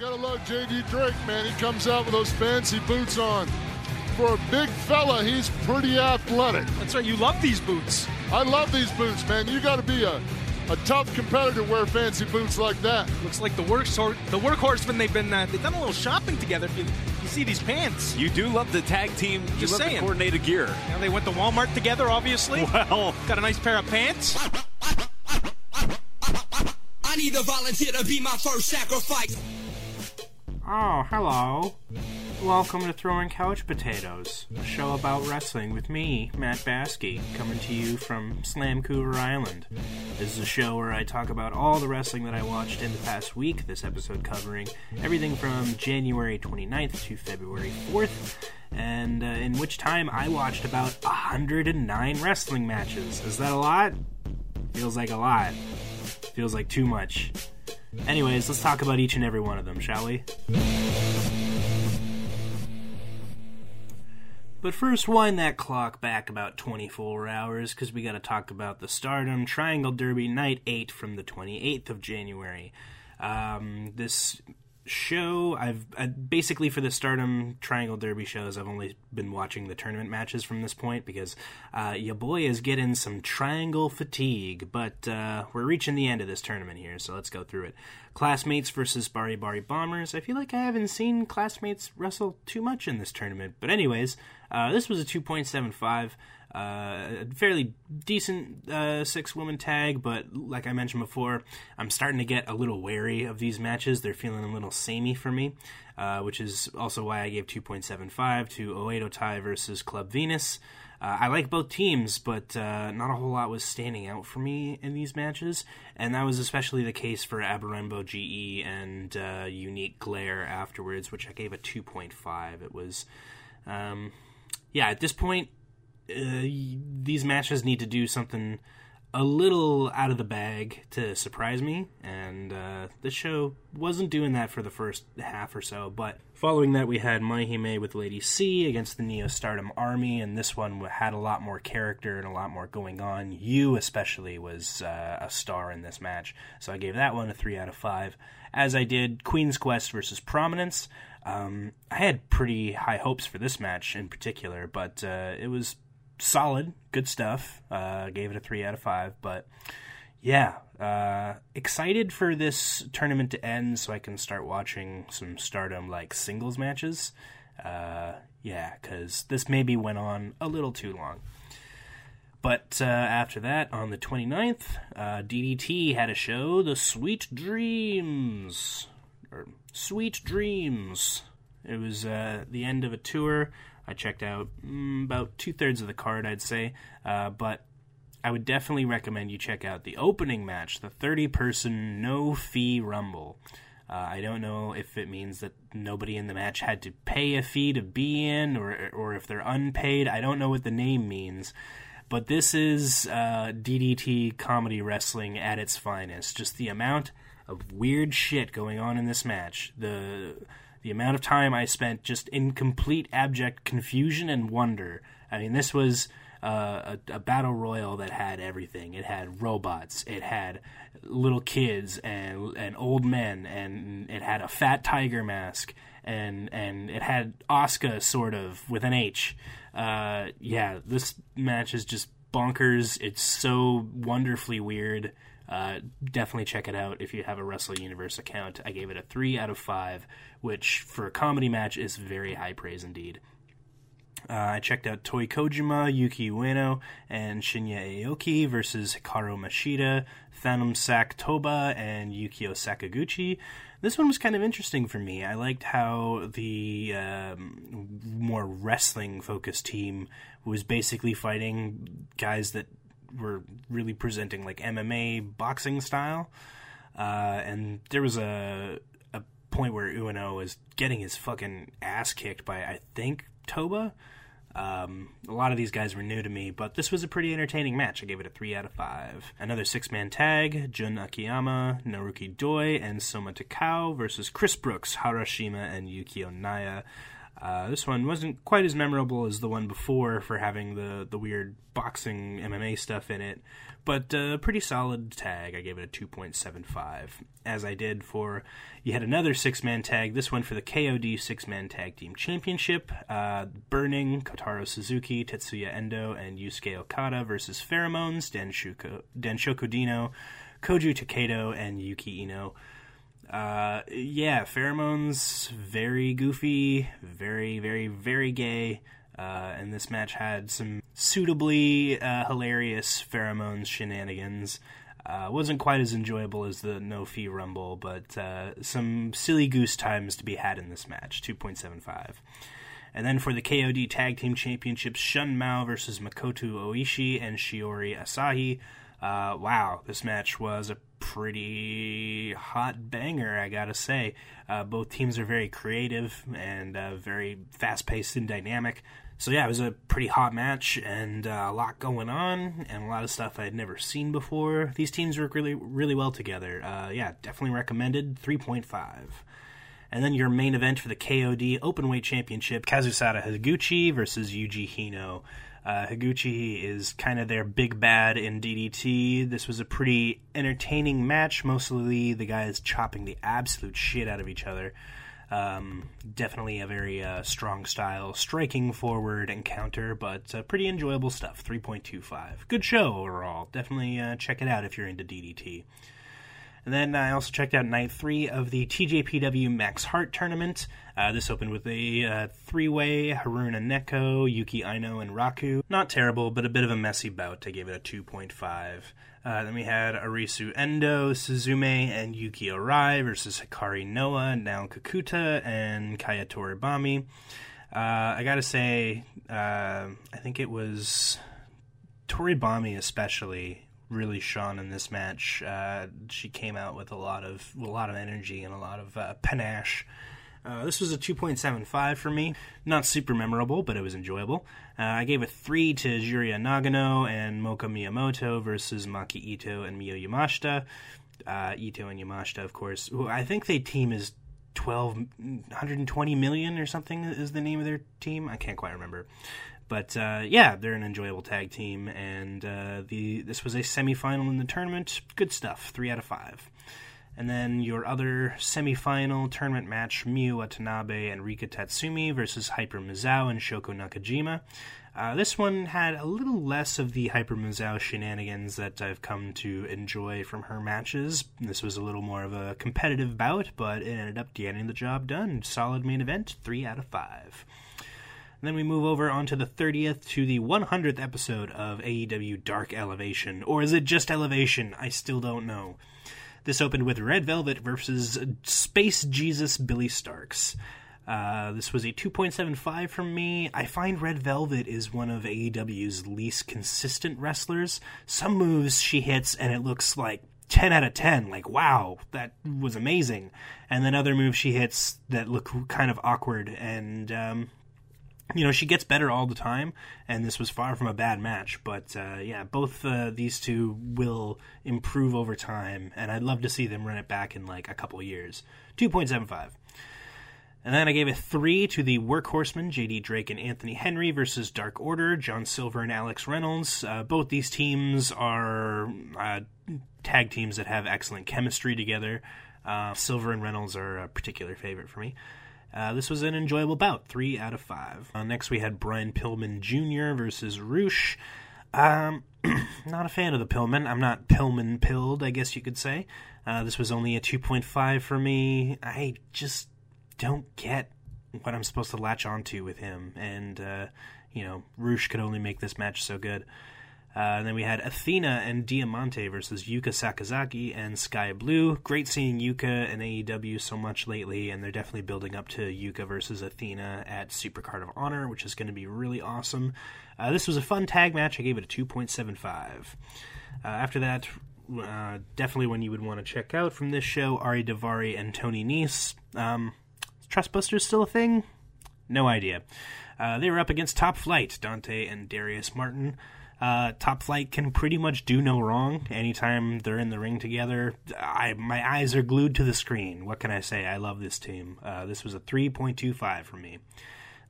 gotta love JD Drake, man. He comes out with those fancy boots on. For a big fella, he's pretty athletic. That's right, you love these boots. I love these boots, man. You gotta be a, a tough competitor to wear fancy boots like that. Looks like the workhorse, the workhorsemen. They've been uh, they've done a little shopping together. If you, you see these pants, You do love the tag team. You Just love saying. the coordinated gear. now they went to Walmart together. Obviously, Well, got a nice pair of pants. I need a volunteer to be my first sacrifice. Oh, hello. Welcome to Throwing Couch Potatoes, a show about wrestling with me, Matt Basky, coming to you from Slamcouver Island. This is a show where I talk about all the wrestling that I watched in the past week, this episode covering everything from January 29th to February 4th, and uh, in which time I watched about 109 wrestling matches. Is that a lot? Feels like a lot. Feels like too much. Anyways, let's talk about each and every one of them, shall we? But first, wind that clock back about 24 hours because we got to talk about the Stardom Triangle Derby Night 8 from the 28th of January. Um, this show, I've I, basically for the Stardom Triangle Derby shows, I've only been watching the tournament matches from this point because uh, your boy is getting some triangle fatigue. But uh, we're reaching the end of this tournament here, so let's go through it. Classmates versus Bari Bari Bombers. I feel like I haven't seen Classmates wrestle too much in this tournament, but anyways, uh, this was a 2.75. Uh, a fairly decent uh, six woman tag, but like I mentioned before, I'm starting to get a little wary of these matches. They're feeling a little samey for me, uh, which is also why I gave 2.75 to Oedo Tai versus Club Venus. Uh, I like both teams, but uh, not a whole lot was standing out for me in these matches, and that was especially the case for Abarenbo GE and Unique Glare afterwards, which I gave a 2.5. It was, um, yeah, at this point, uh, these matches need to do something a little out of the bag to surprise me, and uh, the show wasn't doing that for the first half or so. But following that, we had Mahime with Lady C against the Neo Stardom Army, and this one had a lot more character and a lot more going on. You, especially, was uh, a star in this match, so I gave that one a 3 out of 5. As I did Queen's Quest versus Prominence. Um, I had pretty high hopes for this match in particular, but uh, it was solid, good stuff. Uh, gave it a three out of five, but yeah, uh, excited for this tournament to end so I can start watching some Stardom like singles matches. Uh, yeah, because this maybe went on a little too long. But uh, after that, on the 29th, uh, DDT had a show, The Sweet Dreams. Or Sweet Dreams. It was uh, the end of a tour. I checked out mm, about two thirds of the card, I'd say. Uh, but I would definitely recommend you check out the opening match, the 30 person no fee rumble. Uh, I don't know if it means that nobody in the match had to pay a fee to be in, or or if they're unpaid. I don't know what the name means, but this is uh, DDT comedy wrestling at its finest. Just the amount of weird shit going on in this match. The the amount of time I spent just in complete abject confusion and wonder. I mean, this was uh, a, a battle royal that had everything. It had robots. It had little kids and and old men, and it had a fat tiger mask, and and it had Oscar sort of with an H. Uh, yeah, this match is just bonkers. It's so wonderfully weird. Uh, definitely check it out if you have a Wrestle Universe account. I gave it a 3 out of 5, which for a comedy match is very high praise indeed. Uh, I checked out Toi Kojima, Yuki Ueno, and Shinya Aoki versus Hikaru Mashida, Phantom Sak Toba, and Yukio Sakaguchi. This one was kind of interesting for me. I liked how the um, more wrestling focused team was basically fighting guys that were really presenting like MMA boxing style. Uh, and there was a a point where Ueno was getting his fucking ass kicked by I think Toba. Um, a lot of these guys were new to me, but this was a pretty entertaining match. I gave it a 3 out of 5. Another six man tag Jun Akiyama, Naruki Doi, and Soma Takao versus Chris Brooks, Harashima, and Yukio Naya. Uh, this one wasn't quite as memorable as the one before for having the, the weird boxing MMA stuff in it, but a uh, pretty solid tag. I gave it a 2.75. As I did for you had another six man tag, this one for the KOD Six Man Tag Team Championship. Uh, Burning, Kotaro Suzuki, Tetsuya Endo, and Yusuke Okada versus Pheromones, Danshoku, Danshoku Dino, Koju Takeda, and Yuki Iino. Uh, yeah, pheromones, very goofy, very, very, very gay. Uh, and this match had some suitably uh, hilarious pheromones shenanigans. Uh, wasn't quite as enjoyable as the no fee rumble, but uh, some silly goose times to be had in this match. 2.75. And then for the KOD Tag Team Championships, Shun Mao versus Makoto Oishi and Shiori Asahi. Uh, wow, this match was a pretty hot banger, I gotta say. Uh, both teams are very creative and uh, very fast paced and dynamic. So, yeah, it was a pretty hot match and uh, a lot going on and a lot of stuff I had never seen before. These teams work really, really well together. Uh, yeah, definitely recommended 3.5. And then your main event for the KOD Openweight Championship Kazusada Higuchi versus Yuji Hino. Uh, Higuchi is kind of their big bad in DDT. This was a pretty entertaining match. Mostly the guys chopping the absolute shit out of each other. Um, definitely a very uh, strong style, striking forward encounter, but uh, pretty enjoyable stuff. 3.25. Good show overall. Definitely uh, check it out if you're into DDT. And then I also checked out night three of the TJPW Max Heart tournament. Uh, this opened with a uh, three way Haruna Neko, Yuki Aino, and Raku. Not terrible, but a bit of a messy bout. I gave it a 2.5. Uh, then we had Arisu Endo, Suzume, and Yuki Arai versus Hikari Noa, Naon Kakuta, and Kaya Toribami. Uh, I gotta say, uh, I think it was Toribami especially really shone in this match. Uh, she came out with a lot of a lot of energy and a lot of uh, panache. Uh, this was a 2.75 for me. Not super memorable, but it was enjoyable. Uh, I gave a 3 to Juria Nagano and Moka Miyamoto versus Maki Ito and Miyu Yamashita. Uh, Ito and Yamashita, of course, I think they team is 12, 120 million or something is the name of their team. I can't quite remember. But uh, yeah, they're an enjoyable tag team, and uh, the this was a semifinal in the tournament. Good stuff, three out of five. And then your other semifinal tournament match, Miyu Watanabe and Rika Tatsumi versus Hyper Mizuho and Shoko Nakajima. Uh, this one had a little less of the Hyper Mizuho shenanigans that I've come to enjoy from her matches. This was a little more of a competitive bout, but it ended up getting the job done. Solid main event, three out of five. And then we move over onto the 30th to the 100th episode of AEW Dark Elevation. Or is it just Elevation? I still don't know. This opened with Red Velvet versus Space Jesus Billie Starkz. Uh, this was a 2.75 from me. I find Red Velvet is one of AEW's least consistent wrestlers. Some moves she hits and it looks like 10 out of 10. Like, wow, that was amazing. And then other moves she hits that look kind of awkward and um, you know she gets better all the time and this was far from a bad match but uh, yeah both uh, these two will improve over time and i'd love to see them run it back in like a couple years 2.75 and then I gave a three to the Workhorsemen, JD Drake and Anthony Henry versus Dark Order, John Silver and Alex Reynolds. Uh, both these teams are uh, tag teams that have excellent chemistry together. Uh, Silver and Reynolds are a particular favorite for me. Uh, this was an enjoyable bout, three out of five. Uh, next, we had Brian Pillman Jr. versus Rush. Um, not a fan of the Pillman. I'm not Pillman pilled, I guess you could say. Uh, this was only a 2.5 for me. I just don't get what I'm supposed to latch onto with him, and uh, you know, Rush could only make this match so good. Uh, and then we had Athena and Diamante versus Yuka Sakazaki and Sky Blue. Great seeing Yuka and AEW so much lately, and they're definitely building up to Yuka versus Athena at Supercard of Honor, which is going to be really awesome. Uh, this was a fun tag match. I gave it a 2.75. Uh, after that, uh, definitely one you would want to check out from this show Ari Daivari and Tony Nese. Um, Trustbusters still a thing? No idea. Uh, they were up against Top Flight, Dante and Darius Martin. Uh, Top Flight can pretty much do no wrong. Anytime they're in the ring together, I, my eyes are glued to the screen. What can I say? I love this team. Uh, this was a 3.25 for me.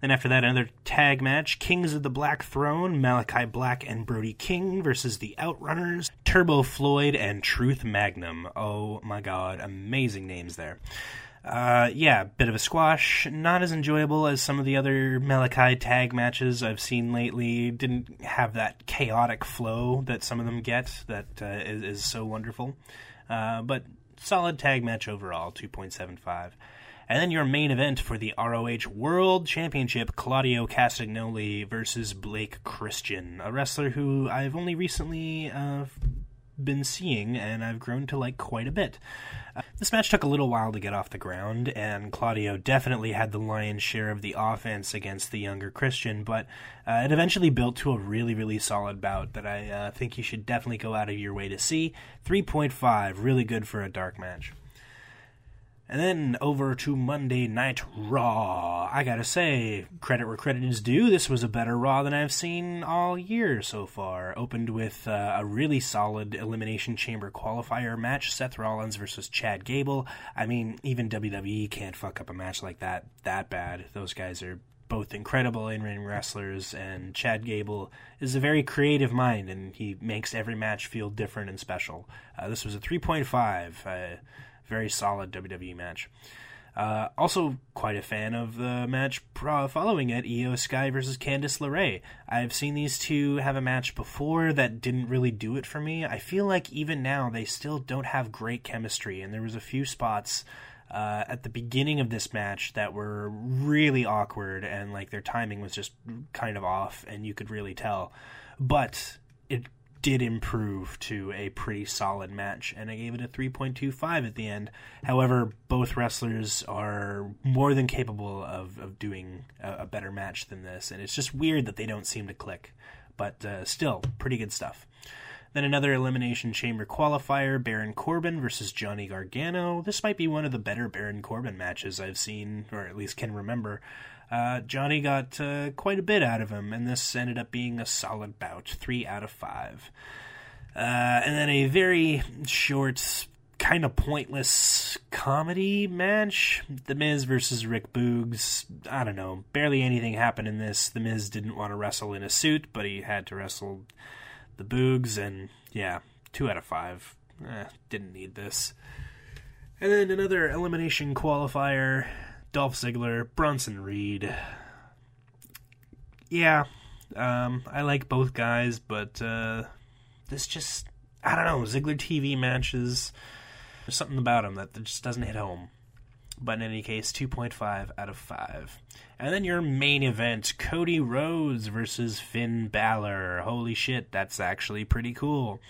Then after that, another tag match: Kings of the Black Throne, Malachi Black and Brody King versus the Outrunners, Turbo Floyd and Truth Magnum. Oh my God, amazing names there. Uh, yeah, bit of a squash. Not as enjoyable as some of the other Malachi tag matches I've seen lately. Didn't have that chaotic flow that some of them get that uh, is, is so wonderful. Uh, but solid tag match overall, 2.75. And then your main event for the ROH World Championship, Claudio Castagnoli versus Blake Christian, a wrestler who I've only recently uh, been seeing and I've grown to like quite a bit. This match took a little while to get off the ground, and Claudio definitely had the lion's share of the offense against the younger Christian, but uh, it eventually built to a really, really solid bout that I uh, think you should definitely go out of your way to see. 3.5, really good for a dark match. And then over to Monday Night Raw. I gotta say, credit where credit is due, this was a better Raw than I've seen all year so far. Opened with uh, a really solid Elimination Chamber qualifier match Seth Rollins versus Chad Gable. I mean, even WWE can't fuck up a match like that that bad. Those guys are both incredible in ring wrestlers, and Chad Gable is a very creative mind, and he makes every match feel different and special. Uh, this was a 3.5. Uh, very solid WWE match. Uh, also, quite a fan of the match following it, Iyo Sky versus Candice LeRae. I've seen these two have a match before that didn't really do it for me. I feel like even now they still don't have great chemistry, and there was a few spots uh, at the beginning of this match that were really awkward, and like their timing was just kind of off, and you could really tell. But it did improve to a pretty solid match, and I gave it a 3.25 at the end. However, both wrestlers are more than capable of, of doing a, a better match than this, and it's just weird that they don't seem to click. But uh, still, pretty good stuff. Then another Elimination Chamber qualifier Baron Corbin versus Johnny Gargano. This might be one of the better Baron Corbin matches I've seen, or at least can remember. Uh, Johnny got uh, quite a bit out of him, and this ended up being a solid bout, three out of five. Uh, and then a very short, kind of pointless comedy match The Miz versus Rick Boogs. I don't know, barely anything happened in this. The Miz didn't want to wrestle in a suit, but he had to wrestle the Boogs, and yeah, two out of five. Eh, didn't need this. And then another elimination qualifier Dolph Ziggler, Bronson Reed. Yeah, um, I like both guys, but uh, this just I don't know Ziggler TV matches. There's something about him that just doesn't hit home. But in any case, 2.5 out of 5. And then your main event Cody Rhodes versus Finn Balor. Holy shit, that's actually pretty cool.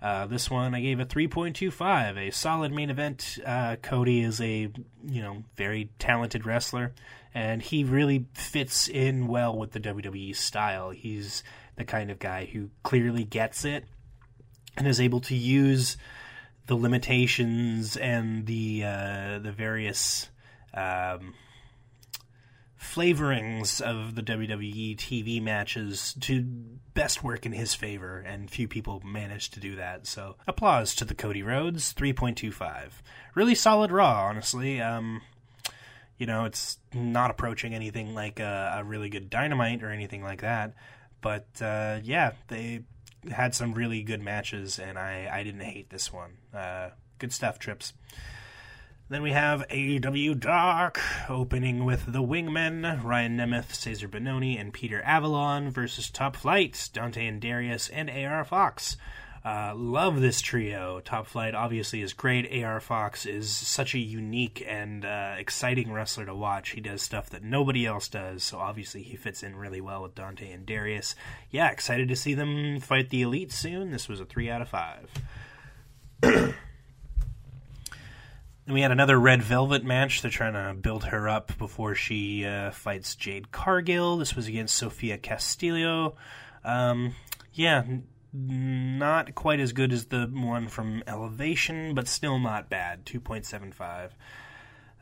Uh, this one I gave a 3.25, a solid main event. Uh, Cody is a you know very talented wrestler, and he really fits in well with the WWE style. He's the kind of guy who clearly gets it and is able to use the limitations and the uh, the various um, flavorings of the WWE TV matches to best work in his favor, and few people managed to do that. So, applause to the Cody Rhodes, 3.25. Really solid Raw, honestly. Um, you know, it's not approaching anything like a, a really good Dynamite or anything like that, but uh, yeah, they had some really good matches, and I, I didn't hate this one. Uh, good stuff, Trips. Then we have AEW Dark opening with the Wingmen, Ryan Nemeth, Cezar Bononi, and Peter Avalon versus Top Flight, Dante and Darius, and AR Fox. Uh, love this trio. Top Flight obviously is great. AR Fox is such a unique and uh, exciting wrestler to watch. He does stuff that nobody else does, so obviously he fits in really well with Dante and Darius. Yeah, excited to see them fight the Elite soon. This was a 3 out of 5. And we had another Red Velvet match. They're trying to build her up before she uh, fights Jade Cargill. This was against Sofia Castillo. Um, yeah, not quite as good as the one from Elevation, but still not bad. 2.75.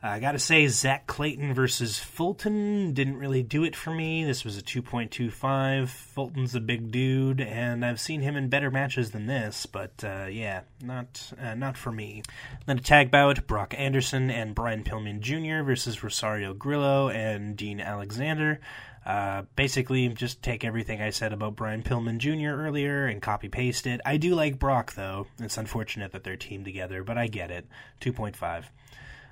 I gotta say, Zach Clayton versus Fulton didn't really do it for me. This was a 2.25. Fulton's a big dude, and I've seen him in better matches than this, but uh, yeah, not uh, not for me. Then a tag bout: Brock Anderson and Brian Pillman Jr. versus Rosario Grillo and Dean Alexander. Uh, basically, just take everything I said about Brian Pillman Jr. earlier and copy paste it. I do like Brock, though. It's unfortunate that they're teamed together, but I get it. 2.5.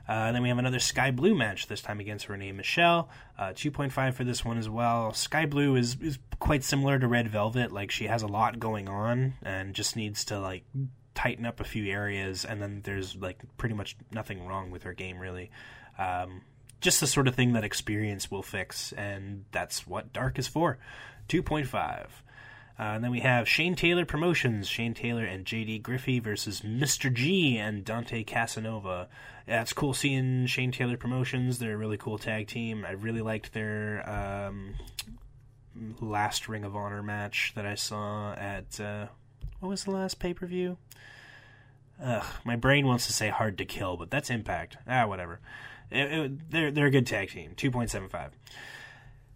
Uh, then we have another Sky Blue match, this time against Renee Michelle. Uh, 2.5 for this one as well. Sky Blue is, is quite similar to Red Velvet. Like, she has a lot going on and just needs to, like, tighten up a few areas, and then there's, like, pretty much nothing wrong with her game, really. Um, just the sort of thing that experience will fix, and that's what Dark is for. 2.5. Uh, and then we have Shane Taylor Promotions, Shane Taylor and JD Griffey versus Mr. G and Dante Casanova. Yeah, it's cool seeing Shane Taylor Promotions. They're a really cool tag team. I really liked their um, last Ring of Honor match that I saw at uh, what was the last pay per view? Ugh, my brain wants to say Hard to Kill, but that's Impact. Ah, whatever. It, it, they're they're a good tag team. Two point seven five.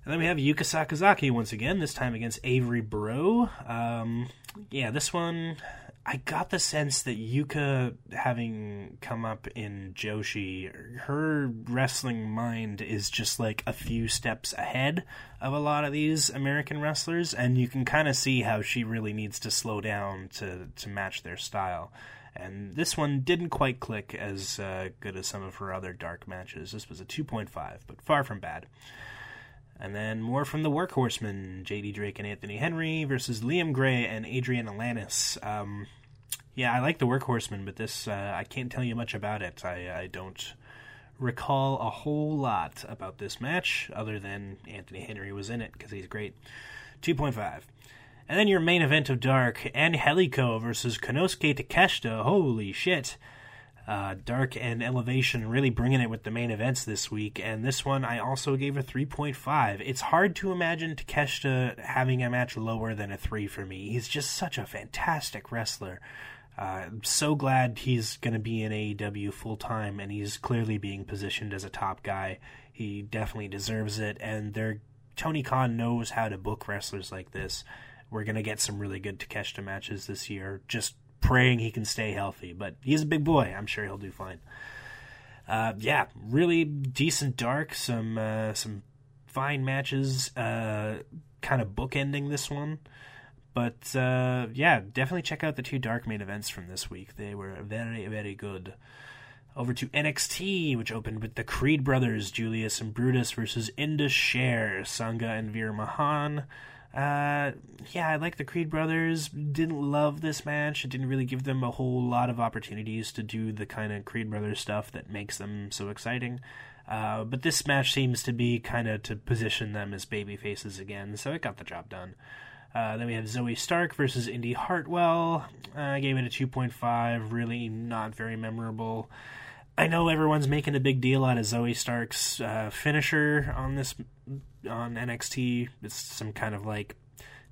And then we have Yuka Sakazaki once again, this time against Avery Breaux. Um, yeah, this one, I got the sense that Yuka, having come up in Joshi, her wrestling mind is just like a few steps ahead of a lot of these American wrestlers, and you can kind of see how she really needs to slow down to, to match their style. And this one didn't quite click as uh, good as some of her other dark matches. This was a 2.5, but far from bad. And then more from the Workhorsemen, J.D. Drake and Anthony Henry versus Liam Gray and Adrian Alanis. Um, yeah, I like the Workhorsemen, but this uh, I can't tell you much about it. I, I don't recall a whole lot about this match other than Anthony Henry was in it because he's great. 2.5. And then your main event of Dark, Angelico versus Konosuke Takeshita. Holy shit. Uh, Dark and Elevation really bringing it with the main events this week, and this one I also gave a 3.5. It's hard to imagine Takeshita having a match lower than a 3 for me. He's just such a fantastic wrestler. Uh, I'm so glad he's going to be in AEW full time, and he's clearly being positioned as a top guy. He definitely deserves it, and they're, Tony Khan knows how to book wrestlers like this. We're going to get some really good Takeshita matches this year. Just praying he can stay healthy. But he's a big boy. I'm sure he'll do fine. Uh, yeah, really decent dark. Some uh, some fine matches. Uh, kind of bookending this one. But uh, yeah, definitely check out the two dark main events from this week. They were very very good. Over to NXT, which opened with the Creed brothers, Julius and Brutus versus Indus Sher, Sangha and Veer Mahaan. Uh, yeah, I like the Creed brothers. Didn't love this match. It didn't really give them a whole lot of opportunities to do the kind of Creed brothers stuff that makes them so exciting. Uh, but this match seems to be kind of to position them as baby faces again, so it got the job done. Uh, then we have Zoey Stark versus Indi Hartwell. Uh, I gave it a 2.5. Really not very memorable. I know everyone's making a big deal out of Zoey Stark's uh, finisher on this on NXT. It's some kind of like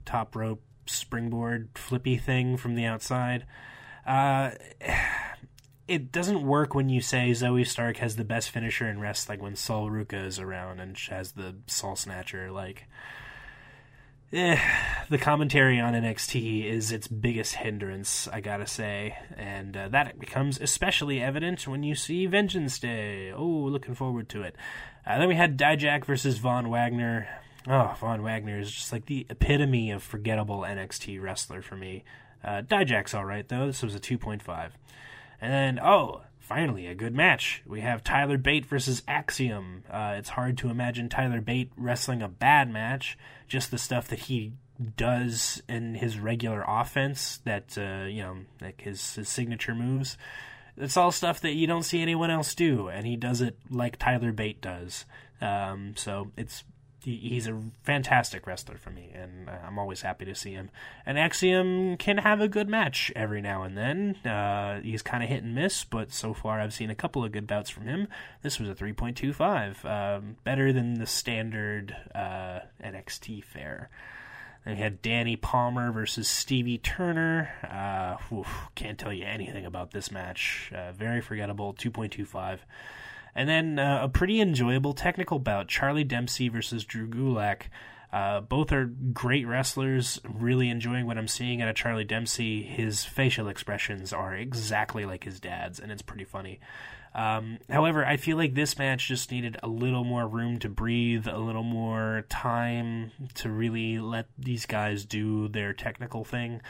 top rope springboard flippy thing from the outside. Uh, it doesn't work when you say Zoey Stark has the best finisher in wrestling when Sol Ruca is around and she has the Sol Snatcher. Like, eh, the commentary on NXT is its biggest hindrance, I gotta say, and uh, that becomes especially evident when you see Vengeance Day. Oh, looking forward to it. Uh, then we had Dijak versus Von Wagner. Oh, Von Wagner is just like the epitome of forgettable NXT wrestler for me. Uh, Dijak's alright, though. This was a 2.5. And then, oh, finally, a good match. We have Tyler Bate versus Axiom. Uh, it's hard to imagine Tyler Bate wrestling a bad match. Just the stuff that he does in his regular offense, that, uh, you know, like his, his signature moves. It's all stuff that you don't see anyone else do, and he does it like Tyler Bate does. Um, so it's he's a fantastic wrestler for me, and I'm always happy to see him. And Axiom can have a good match every now and then. Uh, he's kind of hit and miss, but so far I've seen a couple of good bouts from him. This was a 3.25, um, better than the standard uh, NXT fare. Then we had Dani Palmer versus Stevie Turner. Uh, oof, can't tell you anything about this match. Uh, very forgettable, 2.25. And then uh, a pretty enjoyable technical bout Charlie Dempsey versus Drew Gulak. Uh, both are great wrestlers. Really enjoying what I'm seeing out of Charlie Dempsey. His facial expressions are exactly like his dad's, and it's pretty funny. Um, however, I feel like this match just needed a little more room to breathe, a little more time to really let these guys do their technical thing.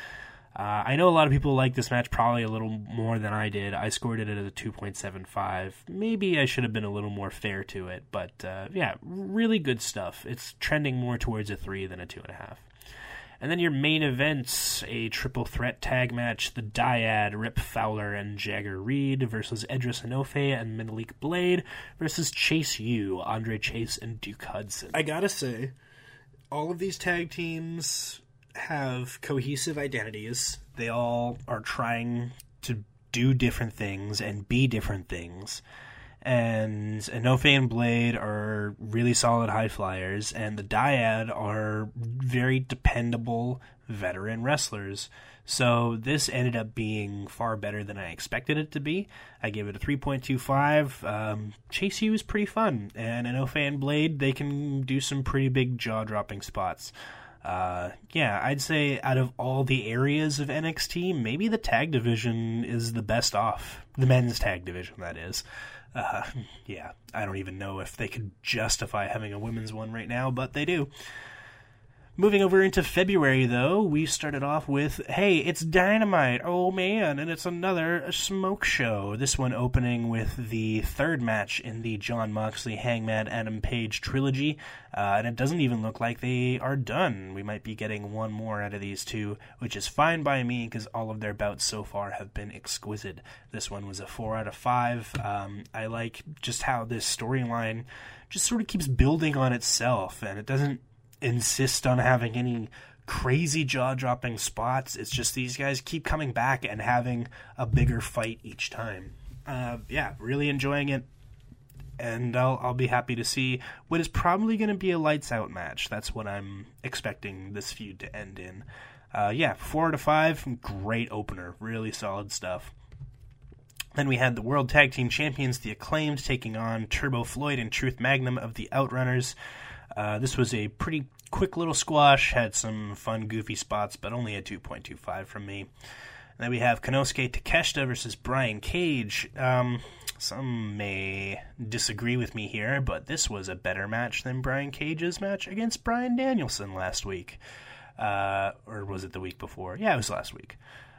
Uh, I know a lot of people like this match probably a little more than I did. I scored it at a 2.75. Maybe I should have been a little more fair to it, but uh, yeah, really good stuff. It's trending more towards a 3 than a 2.5. And then your main events a triple threat tag match the Dyad, Rip Fowler, and Jagger Reed versus Edris Enofe and Malik Blade versus Chase U, Andre Chase, and Duke Hudson. I gotta say, all of these tag teams have cohesive identities. They all are trying to do different things and be different things. And Enofe and Blade are really solid high flyers, and the Dyad are very dependable veteran wrestlers. So this ended up being far better than I expected it to be. I gave it a 3.25. Um, Chase U is pretty fun, and Enofe and Blade, they can do some pretty big jaw dropping spots uh, yeah, I'd say out of all the areas of NXT, maybe the tag division is the best off. The men's tag division, that is. Uh, yeah, I don't even know if they could justify having a women's one right now, but they do. Moving over into February, though, we started off with, hey, it's Dynamite. Oh, man. And it's another smoke show. This one opening with the third match in the Jon Moxley Hangman Adam Page trilogy. Uh, and it doesn't even look like they are done. We might be getting one more out of these two, which is fine by me because all of their bouts so far have been exquisite. This one was a 4 out of 5. Um, I like just how this storyline just sort of keeps building on itself and it doesn't insist on having any crazy jaw dropping spots. It's just these guys keep coming back and having a bigger fight each time. Uh, yeah, really enjoying it. And I'll, I'll be happy to see what is probably going to be a lights out match. That's what I'm expecting this feud to end in. Uh, yeah, four out of five, great opener, really solid stuff. Then we had the World Tag Team Champions, the Acclaimed, taking on Turbo Floyd and Truth Magnum of the Outrunners. Uh, this was a pretty quick little squash, had some fun, goofy spots, but only a 2.25 from me. And then we have Konosuke Takeshita versus Brian Cage. Um, some may disagree with me here, but this was a better match than Brian Cage's match against Bryan Danielson last week. Uh, or was it the week before? Yeah, it was last week.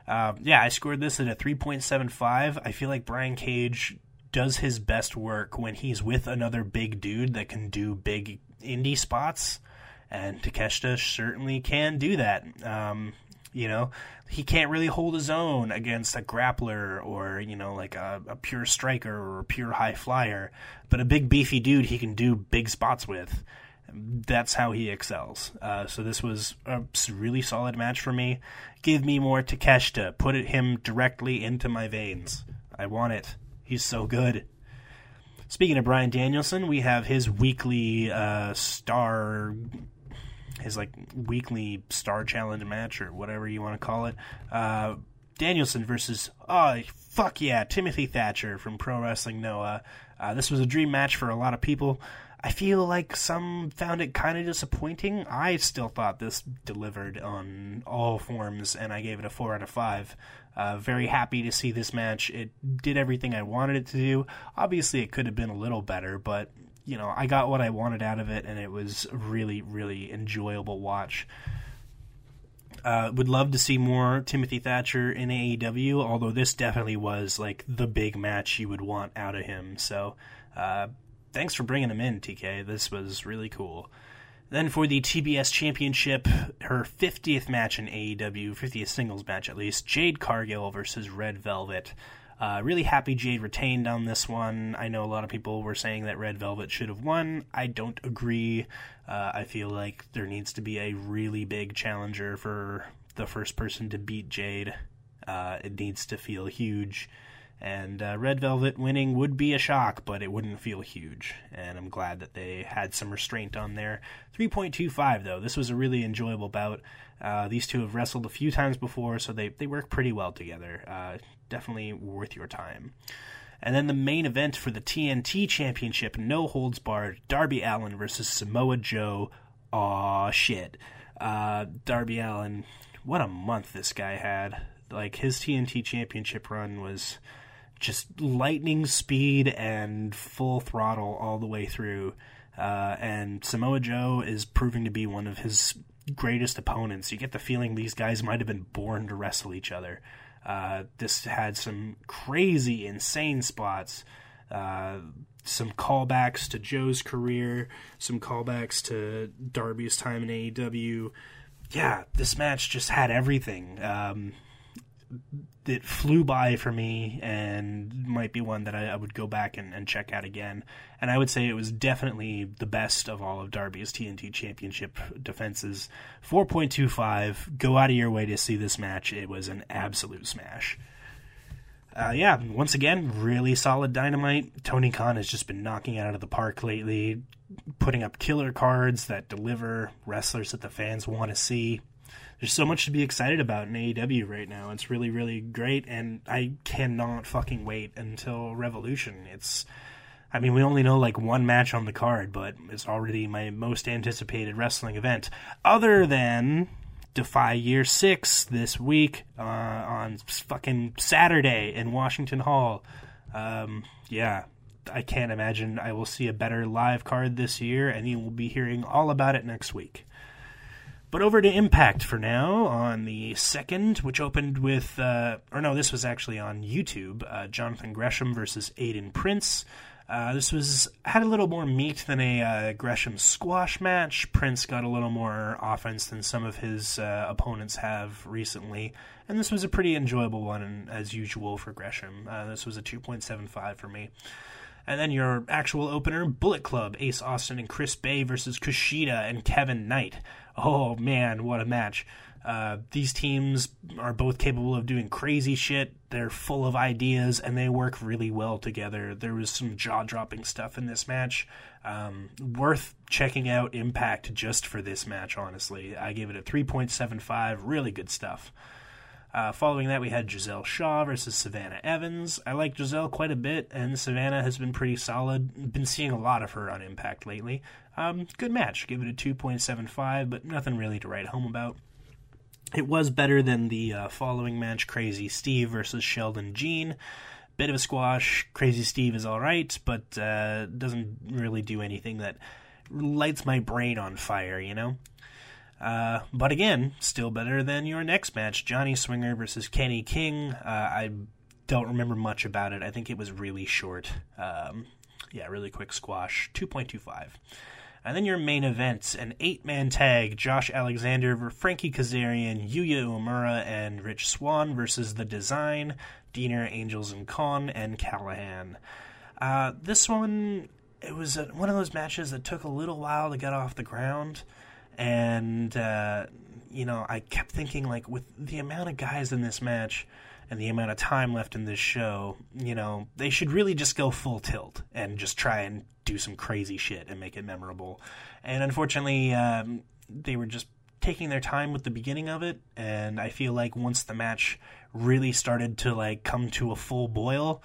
Uh, yeah, I scored this at a 3.75. I feel like Brian Cage does his best work when he's with another big dude that can do big indie spots, and Takeshita certainly can do that. Um, you know, he can't really hold his own against a grappler or, you know, like a, a, pure striker or a pure high flyer. But a big beefy dude he can do big spots with. That's how he excels. Uh, so this was a really solid match for me. Give me more Takeshita. Put him directly into my veins. I want it. He's so good. Speaking of Bryan Danielson, we have his weekly uh, star, his like weekly star challenge match or whatever you want to call it. Uh, Danielson versus oh fuck yeah, Timothy Thatcher from Pro Wrestling Noah. Uh, this was a dream match for a lot of people. I feel like some found it kind of disappointing. I still thought this delivered on all forms, and I gave it a four out of five. Uh, very happy to see this match. It did everything I wanted it to do. Obviously, it could have been a little better, but you know, I got what I wanted out of it, and it was really, really enjoyable watch. Uh, would love to see more Timothy Thatcher in AEW, although this definitely was like the big match you would want out of him. So, uh, thanks for bringing him in, TK. This was really cool. Then for the TBS Championship, her 50th match in AEW, 50th singles match at least, Jade Cargill versus Red Velvet. Uh, really happy Jade retained on this one. I know a lot of people were saying that Red Velvet should have won. I don't agree. Uh, I feel like there needs to be a really big challenger for the first person to beat Jade. Uh, it needs to feel huge. And uh, Red Velvet winning would be a shock, but it wouldn't feel huge. And I'm glad that they had some restraint on there. 3.25, though. This was a really enjoyable bout. Uh, these two have wrestled a few times before, so they, they work pretty well together. Uh, definitely worth your time. And then the main event for the TNT Championship, no holds barred, Darby Allin versus Samoa Joe. Aw, shit. Uh, Darby Allin, what a month this guy had. Like, his TNT Championship run was just lightning speed and full throttle all the way through. Uh, and Samoa Joe is proving to be one of his greatest opponents. You get the feeling these guys might have been born to wrestle each other. Uh, this had some crazy, insane spots. Uh, some callbacks to Joe's career, some callbacks to Darby's time in AEW. Yeah, this match just had everything. Um, that flew by for me and might be one that I, I would go back and, and, check out again. And I would say it was definitely the best of all of Darby's TNT Championship defenses. 4.25. Go out of your way to see this match. It was an absolute smash. Uh, yeah, once again, really solid dynamite. Tony Khan has just been knocking it out of the park lately, putting up killer cards that deliver wrestlers that the fans want to see there's so much to be excited about in AEW right now. It's really, really great, and I cannot fucking wait until Revolution. It's, I mean, we only know like one match on the card, but it's already my most anticipated wrestling event, other than Defy Year Six this week uh, on fucking Saturday in Washington Hall. Um, yeah, I can't imagine I will see a better live card this year, and you will be hearing all about it next week. But over to Impact for now on the second, which opened with, uh, or no, this was actually on YouTube. Uh, Jonathan Gresham versus Aiden Prince. Uh, this was had a little more meat than a uh, Gresham squash match. Prince got a little more offense than some of his uh, opponents have recently, and this was a pretty enjoyable one as usual for Gresham. Uh, this was a 2.75 for me. And then your actual opener, Bullet Club, Ace Austin and Chris Bey versus Kushida and Kevin Knight. Oh man, what a match! Uh, these teams are both capable of doing crazy shit. They're full of ideas and they work really well together. There was some jaw dropping stuff in this match. Um, worth checking out Impact just for this match, honestly. I gave it a 3.75. Really good stuff. Uh, following that, we had Giselle Shaw versus Savannah Evans. I like Giselle quite a bit, and Savannah has been pretty solid. Been seeing a lot of her on Impact lately. Um, good match. Give it a 2.75, but nothing really to write home about. It was better than the uh, following match Crazy Steve versus Sheldon Jean. Bit of a squash. Crazy Steve is alright, but uh, doesn't really do anything that lights my brain on fire, you know? Uh, but again, still better than your next match, Johnny Swinger versus Kenny King. Uh, I don't remember much about it. I think it was really short. Um, yeah, really quick squash, 2.25. And then your main event, an eight-man tag, Josh Alexander, Frankie Kazarian, Yuya Uemura, and Rich Swann versus The Design, Deaner, Angels, and Kon, and Callihan. Uh, this one, it was a, one of those matches that took a little while to get off the ground and uh, you know I kept thinking like with the amount of guys in this match and the amount of time left in this show, you know they should really just go full tilt and just try and do some crazy shit and make it memorable. And unfortunately, um, they were just taking their time with the beginning of it, and I feel like once the match really started to like come to a full boil,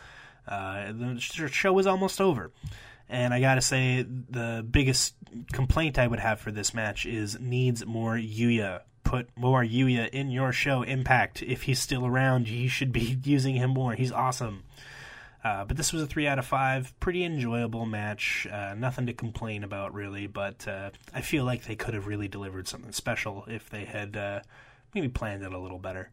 uh, the show was almost over. And I gotta say, the biggest complaint I would have for this match is needs more Yuya. Put more Yuya in your show. Impact. If he's still around, you should be using him more. He's awesome. Uh, but this was a three out of five. Pretty enjoyable match. Uh, nothing to complain about really, but uh, I feel like they could have really delivered something special if they had uh, maybe planned it a little better.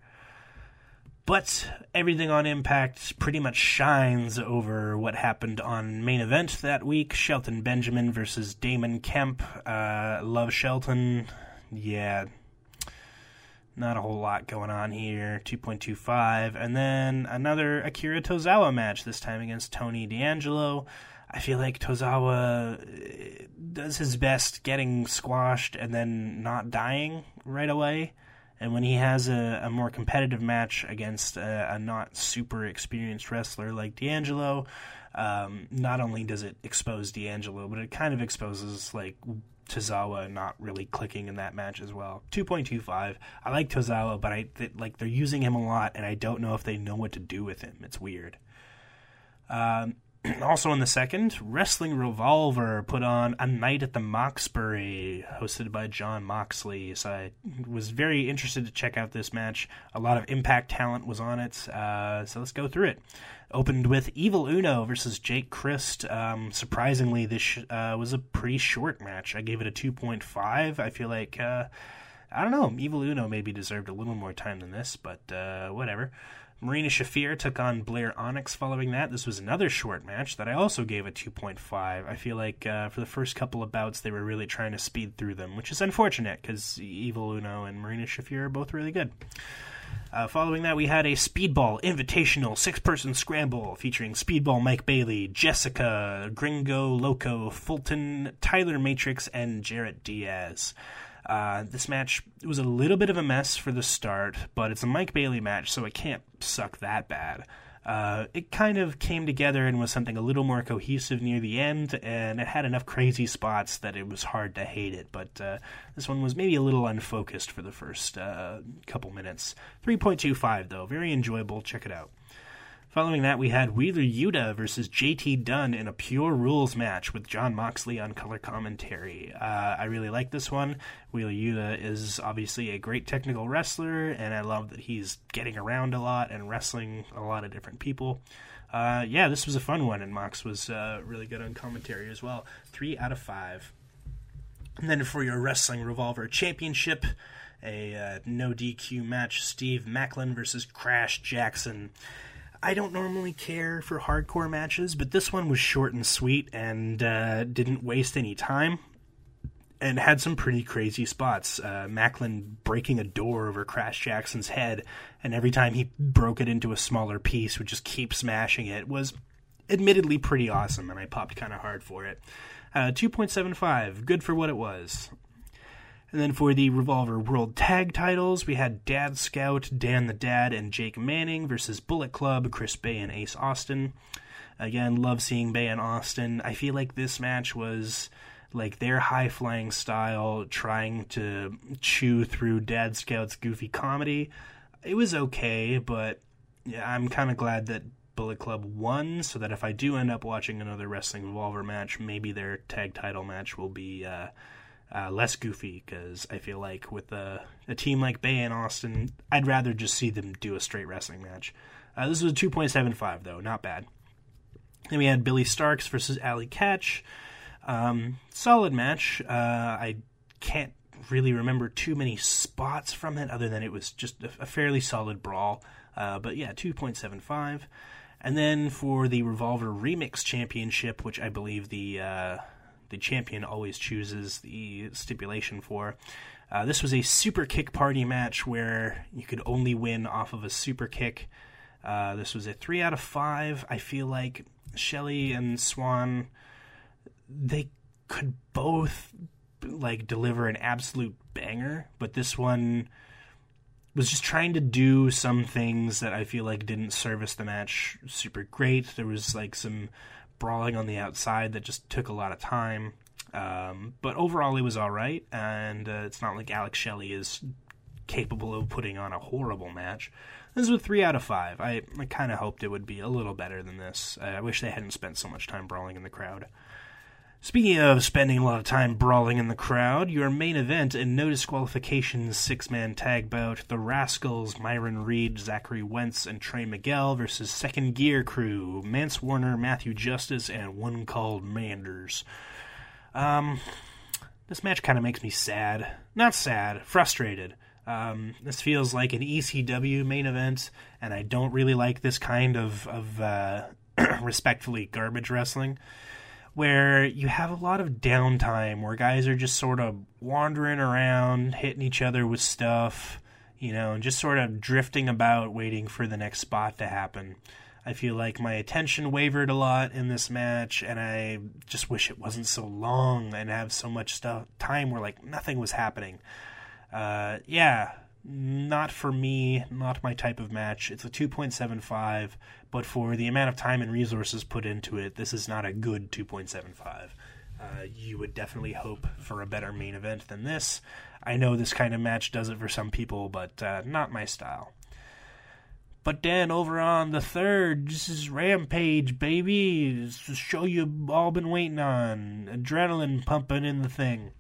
But everything on Impact pretty much shines over what happened on main event that week Shelton Benjamin versus Damon Kemp. Uh, love Shelton. Yeah. Not a whole lot going on here. 2.25. And then another Akira Tozawa match, this time against Tony D'Angelo. I feel like Tozawa uh, does his best getting squashed and then not dying right away. And when he has a, a more competitive match against a, a, not super experienced wrestler like D'Angelo, um, not only does it expose D'Angelo, but it kind of exposes like Tozawa not really clicking in that match as well. 2.25. I like Tozawa, but I th- like they're using him a lot, and I don't know if they know what to do with him. It's weird. Um, also in the second, Wrestling Revolver put on a night at the Moxbury, hosted by Jon Moxley. So I was very interested to check out this match. A lot of Impact talent was on it, uh, so let's go through it. Opened with Evil Uno versus Jake Crist. Um, surprisingly, this uh, was a pretty short match. I gave it a 2.5. I feel like, uh, I don't know, Evil Uno maybe deserved a little more time than this, but uh, whatever. Marina Shafir took on Blair Onyx following that. This was another short match that I also gave a 2.5. I feel like uh, for the first couple of bouts, they were really trying to speed through them, which is unfortunate because Evil Uno and Marina Shafir are both really good. Uh, following that, we had a Speedball Invitational six person scramble featuring Speedball Mike Bailey, Jessica, Gringo Loco, Fulton, Tyler Matrix, and Jarrett Diaz. Uh, this match was a little bit of a mess for the start, but it's a Mike Bailey match, so it can't suck that bad. Uh, it kind of came together and was something a little more cohesive near the end, and it had enough crazy spots that it was hard to hate it. But uh, this one was maybe a little unfocused for the first uh, couple minutes. 3.25, though. Very enjoyable. Check it out. Following that, we had Wheeler Yuta versus JT Dunn in a pure rules match with Jon Moxley on color commentary. Uh, I really like this one. Wheeler Yuta is obviously a great technical wrestler, and I love that he's getting around a lot and wrestling a lot of different people. Uh, yeah, this was a fun one, and Mox was uh, really good on commentary as well. Three out of five. And then for your Wrestling Revolver Championship, a uh, no DQ match Steve Macklin versus Crash Jackson. I don't normally care for hardcore matches, but this one was short and sweet and uh, didn't waste any time and had some pretty crazy spots. Uh, Macklin breaking a door over Crash Jackson's head, and every time he broke it into a smaller piece, would just keep smashing it, was admittedly pretty awesome, and I popped kind of hard for it. Uh, 2.75, good for what it was. And then for the Revolver World Tag titles, we had Dad Scout, Dan the Dad, and Jake Manning versus Bullet Club, Chris Bey, and Ace Austin. Again, love seeing Bey and Austin. I feel like this match was like their high flying style, trying to chew through Dad Scout's goofy comedy. It was okay, but yeah, I'm kind of glad that Bullet Club won, so that if I do end up watching another Wrestling Revolver match, maybe their tag title match will be. Uh, uh, less goofy because I feel like with a, a, team like Bey and Austin, I'd rather just see them do a straight wrestling match. Uh, this was a 2.75 though, not bad. Then we had Billie Starkz versus Allie Katch. Um, solid match. Uh, I can't really remember too many spots from it other than it was just a, a fairly solid brawl. Uh, but yeah, 2.75. And then for the Revolver Remix Championship, which I believe the uh, the champion always chooses the stipulation for. Uh, this was a super kick party match where you could only win off of a super kick. Uh, this was a three out of five. I feel like Shelley and Swann, they could both like deliver an absolute banger, but this one was just trying to do some things that I feel like didn't service the match super great. There was like some brawling on the outside that just took a lot of time. Um, but overall, it was all right, and uh, it's not like Alex Shelley is capable of putting on a horrible match. This was a three out of five. I, I kind of hoped it would be a little better than this. I wish they hadn't spent so much time brawling in the crowd. Speaking of spending a lot of time brawling in the crowd, your main event and no disqualifications six man tag bout The Rascals, Myron Reed, Zachary Wentz, and Trey Miguel versus Second Gear Crew, Mance Warner, Matthew Justice, and one called Manders. Um, this match kind of makes me sad. Not sad, frustrated. Um, this feels like an ECW main event, and I don't really like this kind of, of uh, respectfully garbage wrestling where you have a lot of downtime where guys are just sort of wandering around, hitting each other with stuff, you know, and just sort of drifting about waiting for the next spot to happen. I feel like my attention wavered a lot in this match, and I just wish it wasn't so long and have so much stuff time where like nothing was happening. Uh, yeah, not for me, not my type of match. It's a 2.75, but for the amount of time and resources put into it, this is not a good 2.75. Uh, you would definitely hope for a better main event than this. I know this kind of match does it for some people, but uh, not my style. But then over on the third, this is Rampage, baby. The show you've all been waiting on. Adrenaline pumping in the thing.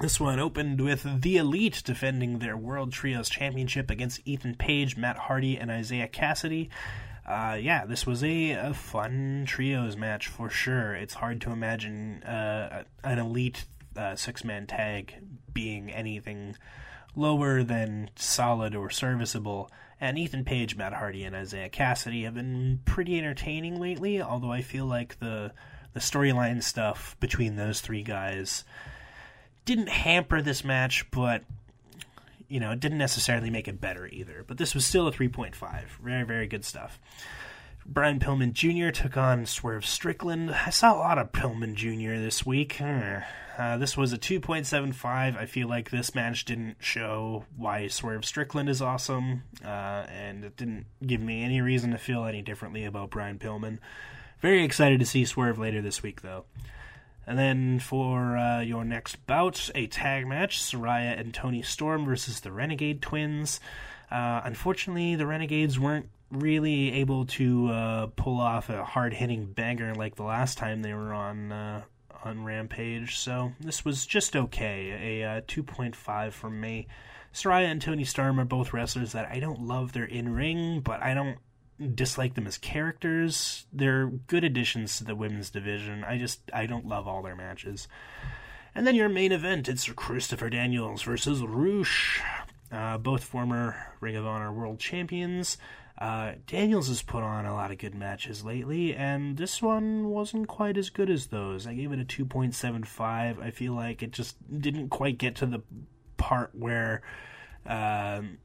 This one opened with The Elite defending their World Trios Championship against Ethan Page, Matt Hardy, and Isiah Kassidy. Uh, yeah, this was a, a, fun trios match for sure. It's hard to imagine uh, an elite uh, six man tag being anything lower than solid or serviceable. And Ethan Page, Matt Hardy, and Isiah Kassidy have been pretty entertaining lately, although I feel like the, the storyline stuff between those three guys didn't hamper this match, but you know, it didn't necessarily make it better either. But this was still a 3.5. Very, very good stuff. Brian Pillman Jr. took on Swerve Strickland. I saw a lot of Pillman Jr. this week. Uh, this was a 2.75. I feel like this match didn't show why Swerve Strickland is awesome, uh, and it didn't give me any reason to feel any differently about Brian Pillman. Very excited to see Swerve later this week, though. And then for uh, your next bout, a tag match Saraya and Toni Storm versus the Renegade Twins. Uh, unfortunately, the Renegades weren't really able to uh, pull off a hard hitting banger like the last time they were on. Uh, on Rampage, so this was just okay. A uh, 2.5 from me. Saraya and Toni Storm are both wrestlers that I don't love their in ring, but I don't dislike them as characters. They're good additions to the women's division. I just I don't love all their matches. And then your main event, it's Christopher Daniels versus Rush, uh, both former Ring of Honor World Champions. Uh, Daniels has put on a lot of good matches lately, and this one wasn't quite as good as those. I gave it a 2.75. I feel like it just didn't quite get to the part where um,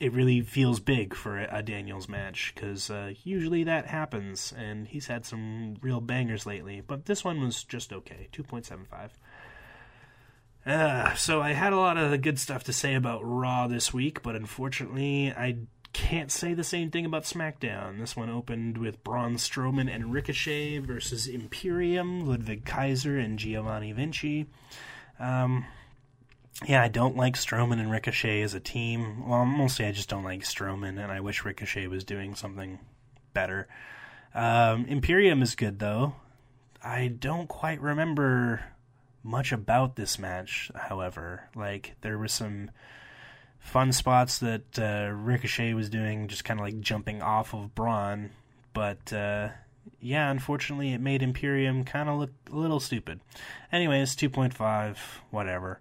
it really feels big for a, Daniels match because uh, usually that happens, and he's had some real bangers lately. But this one was just okay, two point seven five. Uh, so I had a lot of good stuff to say about Raw this week, but unfortunately I can't say the same thing about SmackDown. This one opened with Braun Strowman and Ricochet versus Imperium, Ludwig Kaiser and Giovanni Vinci. Um, yeah, I don't like Strowman and Ricochet as a team. Well, mostly I just don't like Strowman, and I wish Ricochet was doing something better. Um, Imperium is good, though. I don't quite remember much about this match, however. Like, there were some fun spots that uh, Ricochet was doing, just kind of like jumping off of Braun, but. Uh, yeah, unfortunately, it made Imperium kind of look a little stupid. Anyways, 2.5, whatever.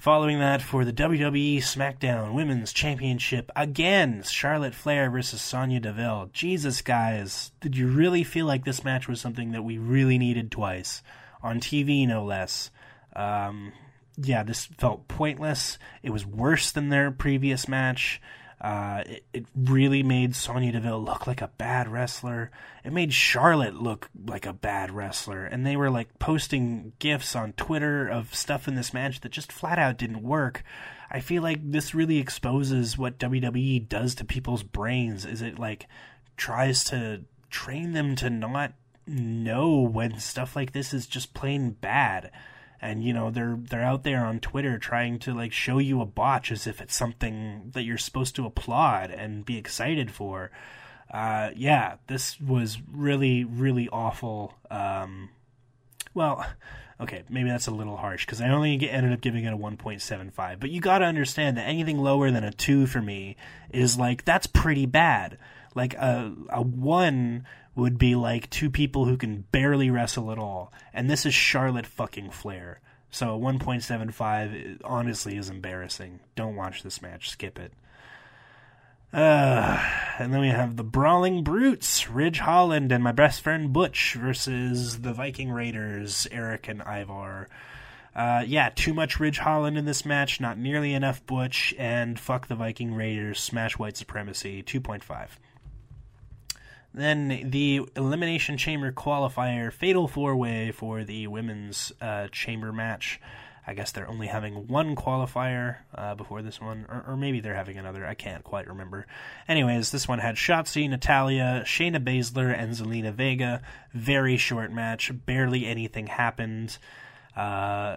Following that, for the WWE SmackDown Women's Championship, again, Charlotte Flair versus Sonya Deville. Jesus, guys, did you really feel like this match was something that we really needed twice? On TV, no less. Um, yeah, this felt pointless. It was worse than their previous match. Uh, it, it, really made Sonya Deville look like a bad wrestler. It made Charlotte look like a bad wrestler. And they were like posting gifs on Twitter of stuff in this match that just flat out didn't work. I feel like this really exposes what WWE does to people's brains. Is it like tries to train them to not know when stuff like this is just plain bad and you know they're they're out there on Twitter trying to like show you a botch as if it's something that you're supposed to applaud and be excited for. Uh, yeah, this was really really awful. Um, well, okay, maybe that's a little harsh because I only get, ended up giving it a 1.75. But you got to understand that anything lower than a two for me is like that's pretty bad. Like a a one would be like two people who can barely wrestle at all, and this is Charlotte fucking Flair. So 1.75 honestly is embarrassing. Don't watch this match. Skip it. Uh, and then we have the Brawling Brutes, Ridge Holland and my best friend Butch versus the Viking Raiders, Eric and Ivar. Uh, yeah, too much Ridge Holland in this match, not nearly enough Butch, and fuck the Viking Raiders, smash white supremacy, 2.5. Then the Elimination Chamber qualifier, Fatal Four Way for the women's uh, chamber match. I guess they're only having one qualifier uh, before this one, or, or, maybe they're having another. I can't quite remember. Anyways, this one had Shotzi, Natalya, Shayna Baszler, and Zelina Vega. Very short match. Barely anything happened. Uh,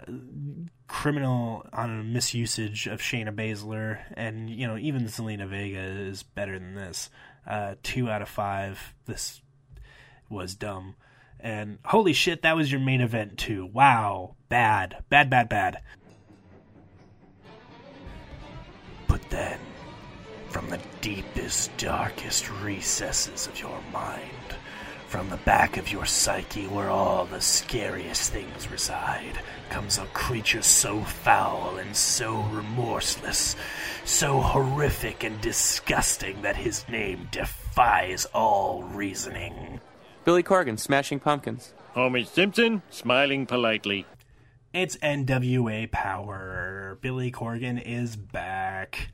criminal on a misusage of Shayna Baszler, and you know even Zelina Vega is better than this. Uh, two out of five. This was dumb, and holy shit, that was your main event too. Wow, bad, bad, bad, bad. But then, from the deepest, darkest recesses of your mind, from the back of your psyche where all the scariest things reside, comes a creature so foul and so remorseless, so horrific and disgusting that his name defies all reasoning. Billy Corgan, Smashing Pumpkins. Homer Simpson, smiling politely. It's NWA Power. Billy Corgan is back.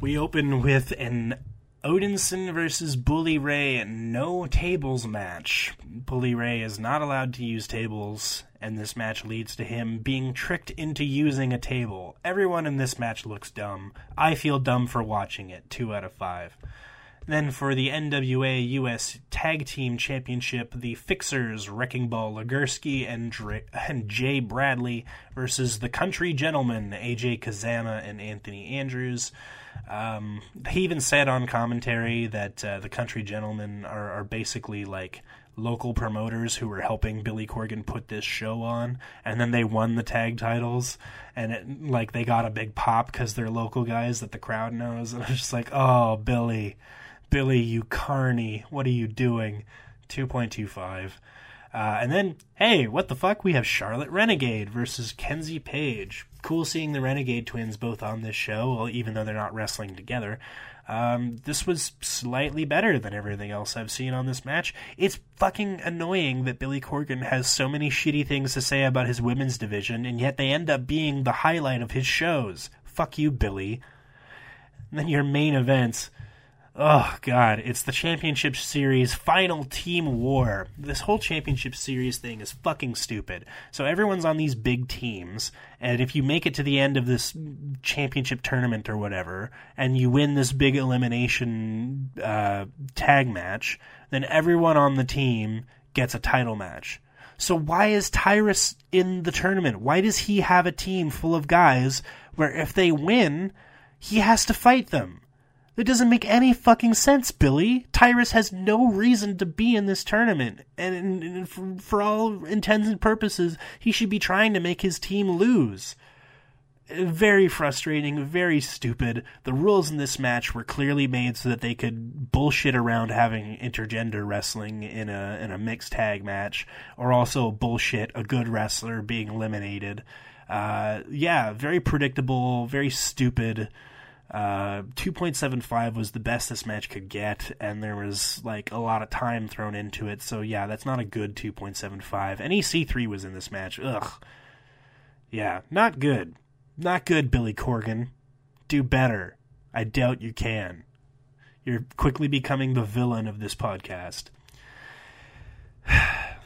We open with an Odinson versus Bully Ray no tables match. Bully Ray is not allowed to use tables, and this match leads to him being tricked into using a table. Everyone in this match looks dumb. I feel dumb for watching it. Two out of five. Then for the NWA US Tag Team Championship, the Fixers, Wrecking Ball Legursky and, Dre- and Jay Bradley versus the Country Gentlemen, AJ Cazana and Anthony Andrews. Um, he even said on commentary that uh, the Country Gentlemen are, are basically like local promoters who were helping Billy Corgan put this show on, and then they won the tag titles, and it, like they got a big pop because they're local guys that the crowd knows, and I was just like, oh, Billy, Billy, you carny, what are you doing? Two point two five. Uh, and then, hey, what the fuck? We have Charlotte Renegade versus Kenzie Paige. Cool seeing the Renegade twins both on this show, well, even though they're not wrestling together. Um, this was slightly better than everything else I've seen on this match. It's fucking annoying that Billy Corgan has so many shitty things to say about his women's division, and yet they end up being the highlight of his shows. Fuck you, Billy. And then your main events. Oh god, it's the championship series final team war. This whole championship series thing is fucking stupid. So everyone's on these big teams, and if you make it to the end of this championship tournament or whatever, and you win this big elimination uh, tag match, then everyone on the team gets a title match. So why is Tyrus in the tournament? Why does he have a team full of guys where if they win, he has to fight them? That doesn't make any fucking sense, Billy. Tyrus has no reason to be in this tournament, and, and for, for, all intents and purposes, he should be trying to make his team lose. Very frustrating, very stupid. The rules in this match were clearly made so that they could bullshit around having intergender wrestling in a in a mixed tag match, or also bullshit a good wrestler being eliminated. Uh, yeah, very predictable, very stupid. Uh, 2.75 was the best this match could get, and there was like a lot of time thrown into it. So yeah, that's not a good 2.75. EC3 was in this match. Ugh. Yeah, not good. Not good, Billy Corgan. Do better. I doubt you can. You're quickly becoming the villain of this podcast.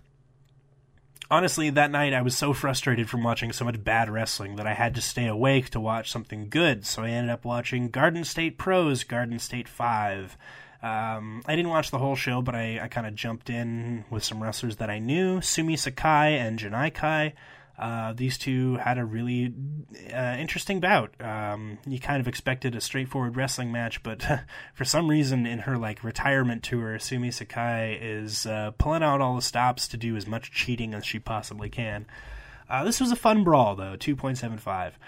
honestly, that night I was so frustrated from watching so much bad wrestling that I had to stay awake to watch something good. So I ended up watching Garden State Pros, Garden State 5. Um, I didn't watch the whole show, but I, I kind of jumped in with some wrestlers that I knew Sumi Sakai and Janai Kai. Uh, these two had a really uh, interesting bout. Um, you kind of expected a straightforward wrestling match, but for some reason, in her like retirement tour, Sumi Sakai is uh, pulling out all the stops to do as much cheating as she possibly can. Uh, this was a fun brawl, though, two point seven five.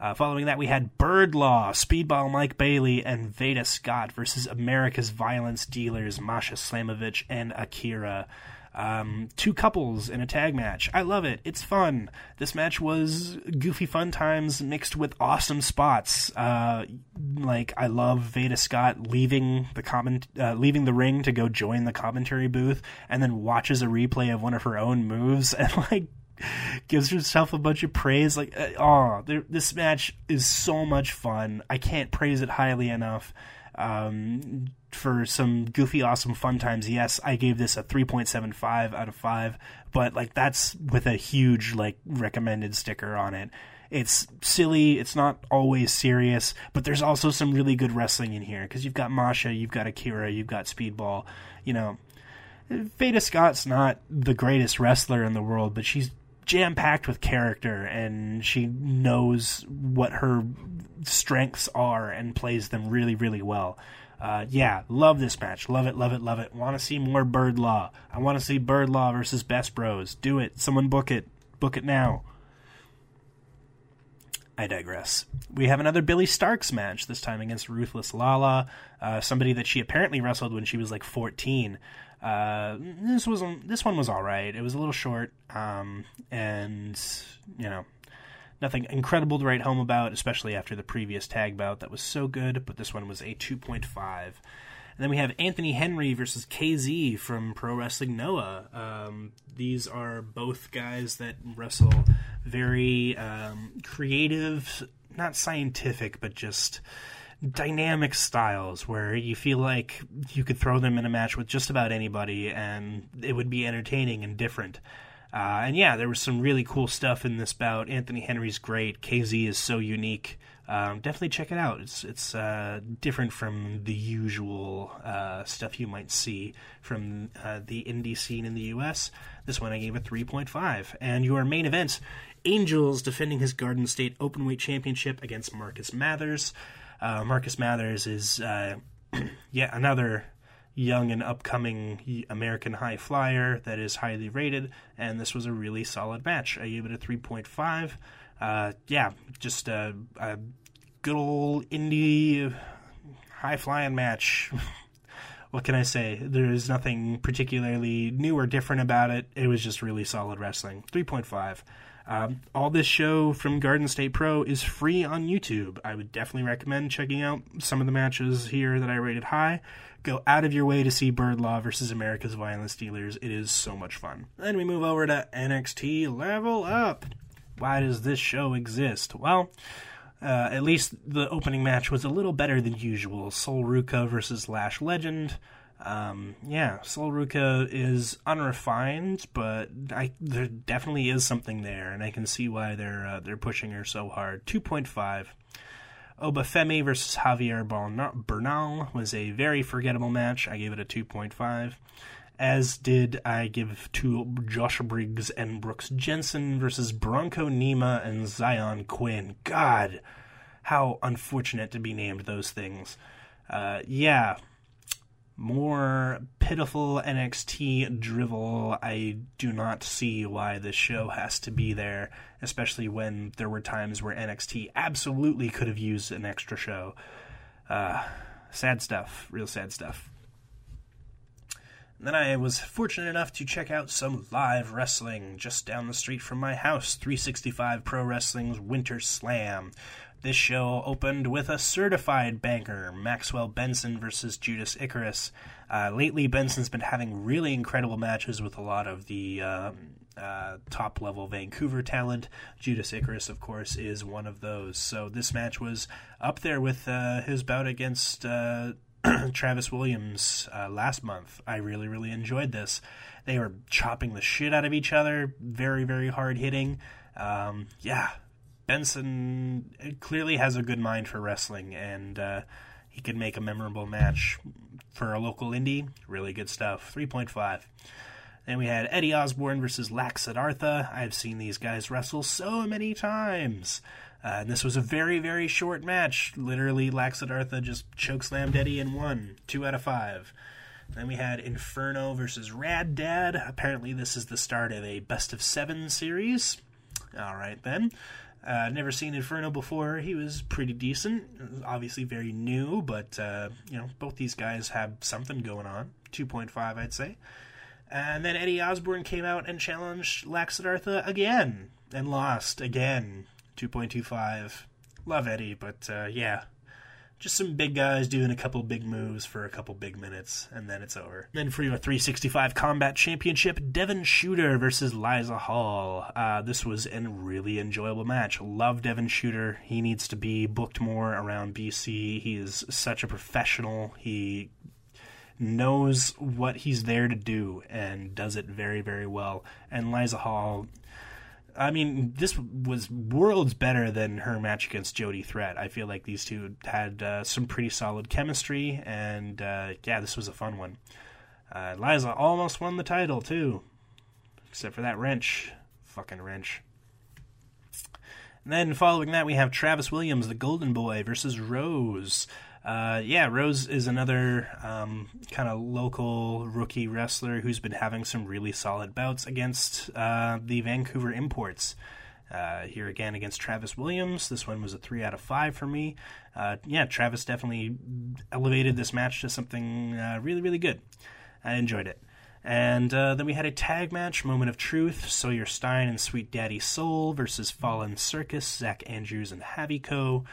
Uh, following that, we had Bird Law, Speedball Mike Bailey, and Veda Scott versus America's Violence Dealers, Masha Slamovich and Akira. Um, two couples in a tag match. I love it. It's fun. This match was goofy fun times mixed with awesome spots. Uh, like I love Veda Scott leaving the comment, uh, leaving the ring to go join the commentary booth, and then watches a replay of one of her own moves and like gives herself a bunch of praise. Like, oh, this match is so much fun. I can't praise it highly enough. Um, for some goofy, awesome fun times, yes, I gave this a 3.75 out of 5, but like that's with a huge like recommended sticker on it. It's silly, it's not always serious, but there's also some really good wrestling in here because you've got Masha, you've got Akira, you've got Speedball, you know. Veda Scott's not the greatest wrestler in the world, but she's jam packed with character, and she knows what her strengths are and plays them really, really well. Uh, yeah, love this match. Love it, love it, love it. Want to see more Bird Law. I want to see Bird Law versus Best Bros. Do it. Someone book it. Book it now. I digress. We have another Billie Starkz match, this time against Ruthless Lala, uh, somebody that she apparently wrestled when she was like 14. Uh, this was this one was all right. It was a little short, um, and you know, nothing incredible to write home about, especially after the previous tag bout that was so good. But this one was a 2.5. And then we have Anthony Henry versus KZ from Pro Wrestling Noah. Um, these are both guys that wrestle very um, creative, not scientific, but just dynamic styles where you feel like you could throw them in a match with just about anybody and it would be entertaining and different. Uh, and yeah, there was some really cool stuff in this bout. Anthony Henry's great. KZ is so unique. Um, definitely check it out. It's it's uh, different from the usual uh, stuff you might see from uh, the indie scene in the U.S. This one I gave a 3.5. And your main event, Angels defending his Garden State Openweight Championship against Marcus Mathers. Uh, Marcus Mathers is uh, yet another young and upcoming American high flyer that is highly rated, and this was a really solid match. I gave it a 3.5. Uh, yeah, just a, a good old indie high flying match. what can I say? There's nothing particularly new or different about it. It was just really solid wrestling. 3.5. Um, all this show from Garden State Pro is free on YouTube. I would definitely recommend checking out some of the matches here that I rated high. Go out of your way to see Bird Law versus America's Violence Dealers. It is so much fun. Then we move over to NXT Level Up. Why does this show exist? Well, uh, at least the opening match was a little better than usual. Sol Ruca versus Lash Legend. Um, yeah, Sol Ruca is unrefined, but I, there definitely is something there, and I can see why they're uh, they're pushing her so hard. Two point five. Obafemi versus Javier Bernal was a very forgettable match. I gave it a 2.5. As did I give to Josh Briggs and Brooks Jensen versus Bronco Nima and Zion Quinn. God, how unfortunate to be named those things. Uh, yeah, more pitiful NXT drivel. I do not see why this show has to be there, especially when there were times where NXT absolutely could have used an extra show. Uh, sad stuff, real sad stuff. And then I was fortunate enough to check out some live wrestling just down the street from my house 365 Pro Wrestling's Winter Slam. This show opened with a certified banker, Maxwell Benson versus Judas Icarus. Uh, lately, Benson's been having really incredible matches with a lot of the uh, uh, top level Vancouver talent. Judas Icarus, of course, is one of those. So this match was up there with uh, his bout against uh, Travis Williams uh, last month. I really, really enjoyed this. They were chopping the shit out of each other, very, very hard hitting. Um, yeah, Benson clearly has a good mind for wrestling, and uh, he could make a memorable match for a local indie. Really good stuff. 3.5. Then we had Eddie Osborne versus Lax Siddhartha. I've seen these guys wrestle so many times. Uh, and this was a very, very short match. Literally, Lax Siddhartha just chokeslammed Eddie and won. Two out of five. Then we had Inferno versus Rad Dad. Apparently, this is the start of a best of seven series. All right, then. Uh, never seen Inferno before. He was pretty decent. Obviously very new, but uh, you know both these guys have something going on. Two point five, I'd say. And then Eddie Osborne came out and challenged Lax Siddhartha again and lost again. Two point two five. Love Eddie, but uh, yeah, just some big guys doing a couple big moves for a couple big minutes, and then it's over. Then for your 365 Combat Championship, Devon Shooter versus Liza Hall. Uh, this was a really enjoyable match. Love Devon Shooter. He needs to be booked more around BC. He is such a professional. He knows what he's there to do and does it very, very well. And Liza Hall I mean, this was worlds better than her match against Jody Threat. I feel like these two had uh, some pretty solid chemistry, and uh, yeah, this was a fun one. Uh, Liza almost won the title too, except for that wrench. fucking wrench. And then following that, we have Travis Williams, the Golden Boy, versus Rose. Uh, yeah, Rose is another um, kind of local rookie wrestler who's been having some really solid bouts against uh, the Vancouver imports. Uh, here again against Travis Williams. This one was a three out of five for me. Uh, yeah, Travis definitely elevated this match to something uh, really, really good. I enjoyed it. And uh, then we had a tag match, Moment of Truth, Sawyer Stein and Sweet Daddy Soul versus Fallen Circus, Zach Andrews and Havico.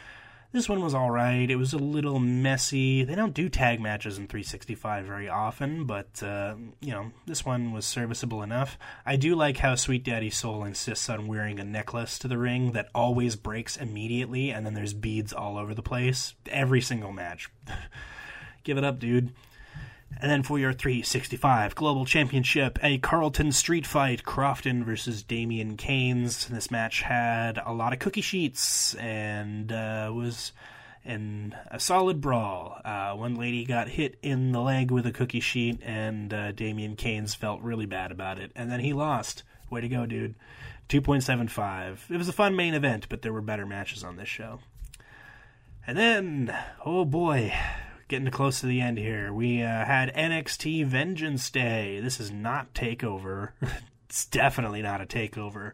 This one was alright. It was a little messy. They don't do tag matches in 365 very often, but, uh, you know, this one was serviceable enough. I do like how Sweet Daddy Soul insists on wearing a necklace to the ring that always breaks immediately, and then there's beads all over the place. Every single match. Give it up, dude. And then for your 365 Global Championship, a Carlton Street Fight, Crofton versus Damian Keynes. This match had a lot of cookie sheets and uh, was in a solid brawl. Uh, one lady got hit in the leg with a cookie sheet, and uh, Damian Keynes felt really bad about it. And then he lost. Way to go, dude. 2.75. It was a fun main event, but there were better matches on this show. And then, oh boy, getting close to the end here. We uh, had NXT Vengeance Day. This is not Takeover. it's definitely not a Takeover.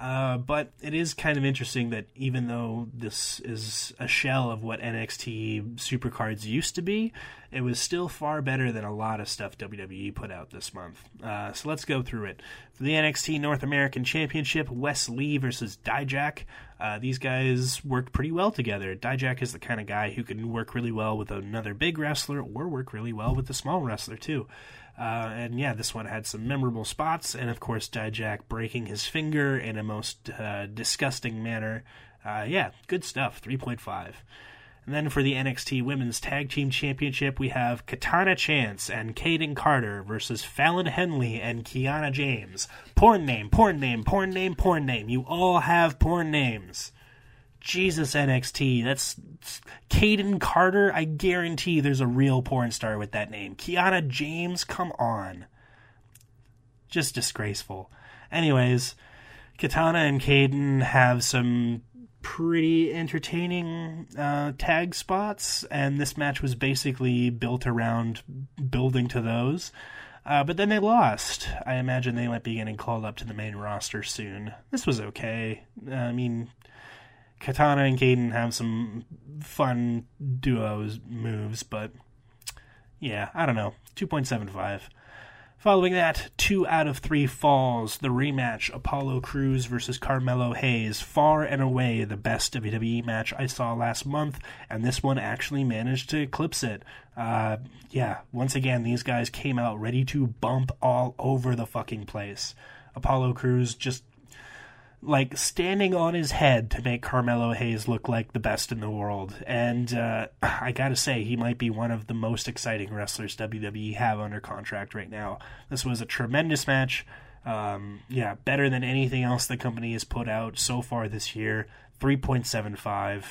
Uh, but it is kind of interesting that even though this is a shell of what NXT Supercards used to be, it was still far better than a lot of stuff WWE put out this month. Uh, so let's go through it. For the NXT North American Championship, Wes Lee versus Dijak. Uh, these guys worked pretty well together. Dijak is the kind of guy who can work really well with another big wrestler or work really well with a small wrestler, too. Uh, and yeah, this one had some memorable spots, and of course, Dijak breaking his finger in a most uh, disgusting manner. Uh, yeah, good stuff. 3.5. And then for the NXT Women's Tag Team Championship, we have Katana Chance and Kayden Carter versus Fallon Henley and Kiana James. Porn name, porn name, porn name, porn name. You all have porn names. Jesus NXT. That's Kayden Carter. I guarantee there's a real porn star with that name. Kiana James, come on. Just disgraceful. Anyways, Katana and Kayden have some pretty entertaining uh, tag spots, and this match was basically built around building to those. Uh, but then they lost. I imagine they might be getting called up to the main roster soon. This was okay. I mean, Katana and Kayden have some fun duos moves, but yeah, I don't know. 2.75. Following that, two out of three falls. The rematch Apollo Crews versus Carmelo Hayes. Far and away the best WWE match I saw last month, and this one actually managed to eclipse it. Uh, yeah, once again, these guys came out ready to bump all over the fucking place. Apollo Crews just like standing on his head to make Carmelo Hayes look like the best in the world. And uh, I gotta say, he might be one of the most exciting wrestlers WWE have under contract right now. This was a tremendous match. Um, yeah, better than anything else the company has put out so far this year. 3.75.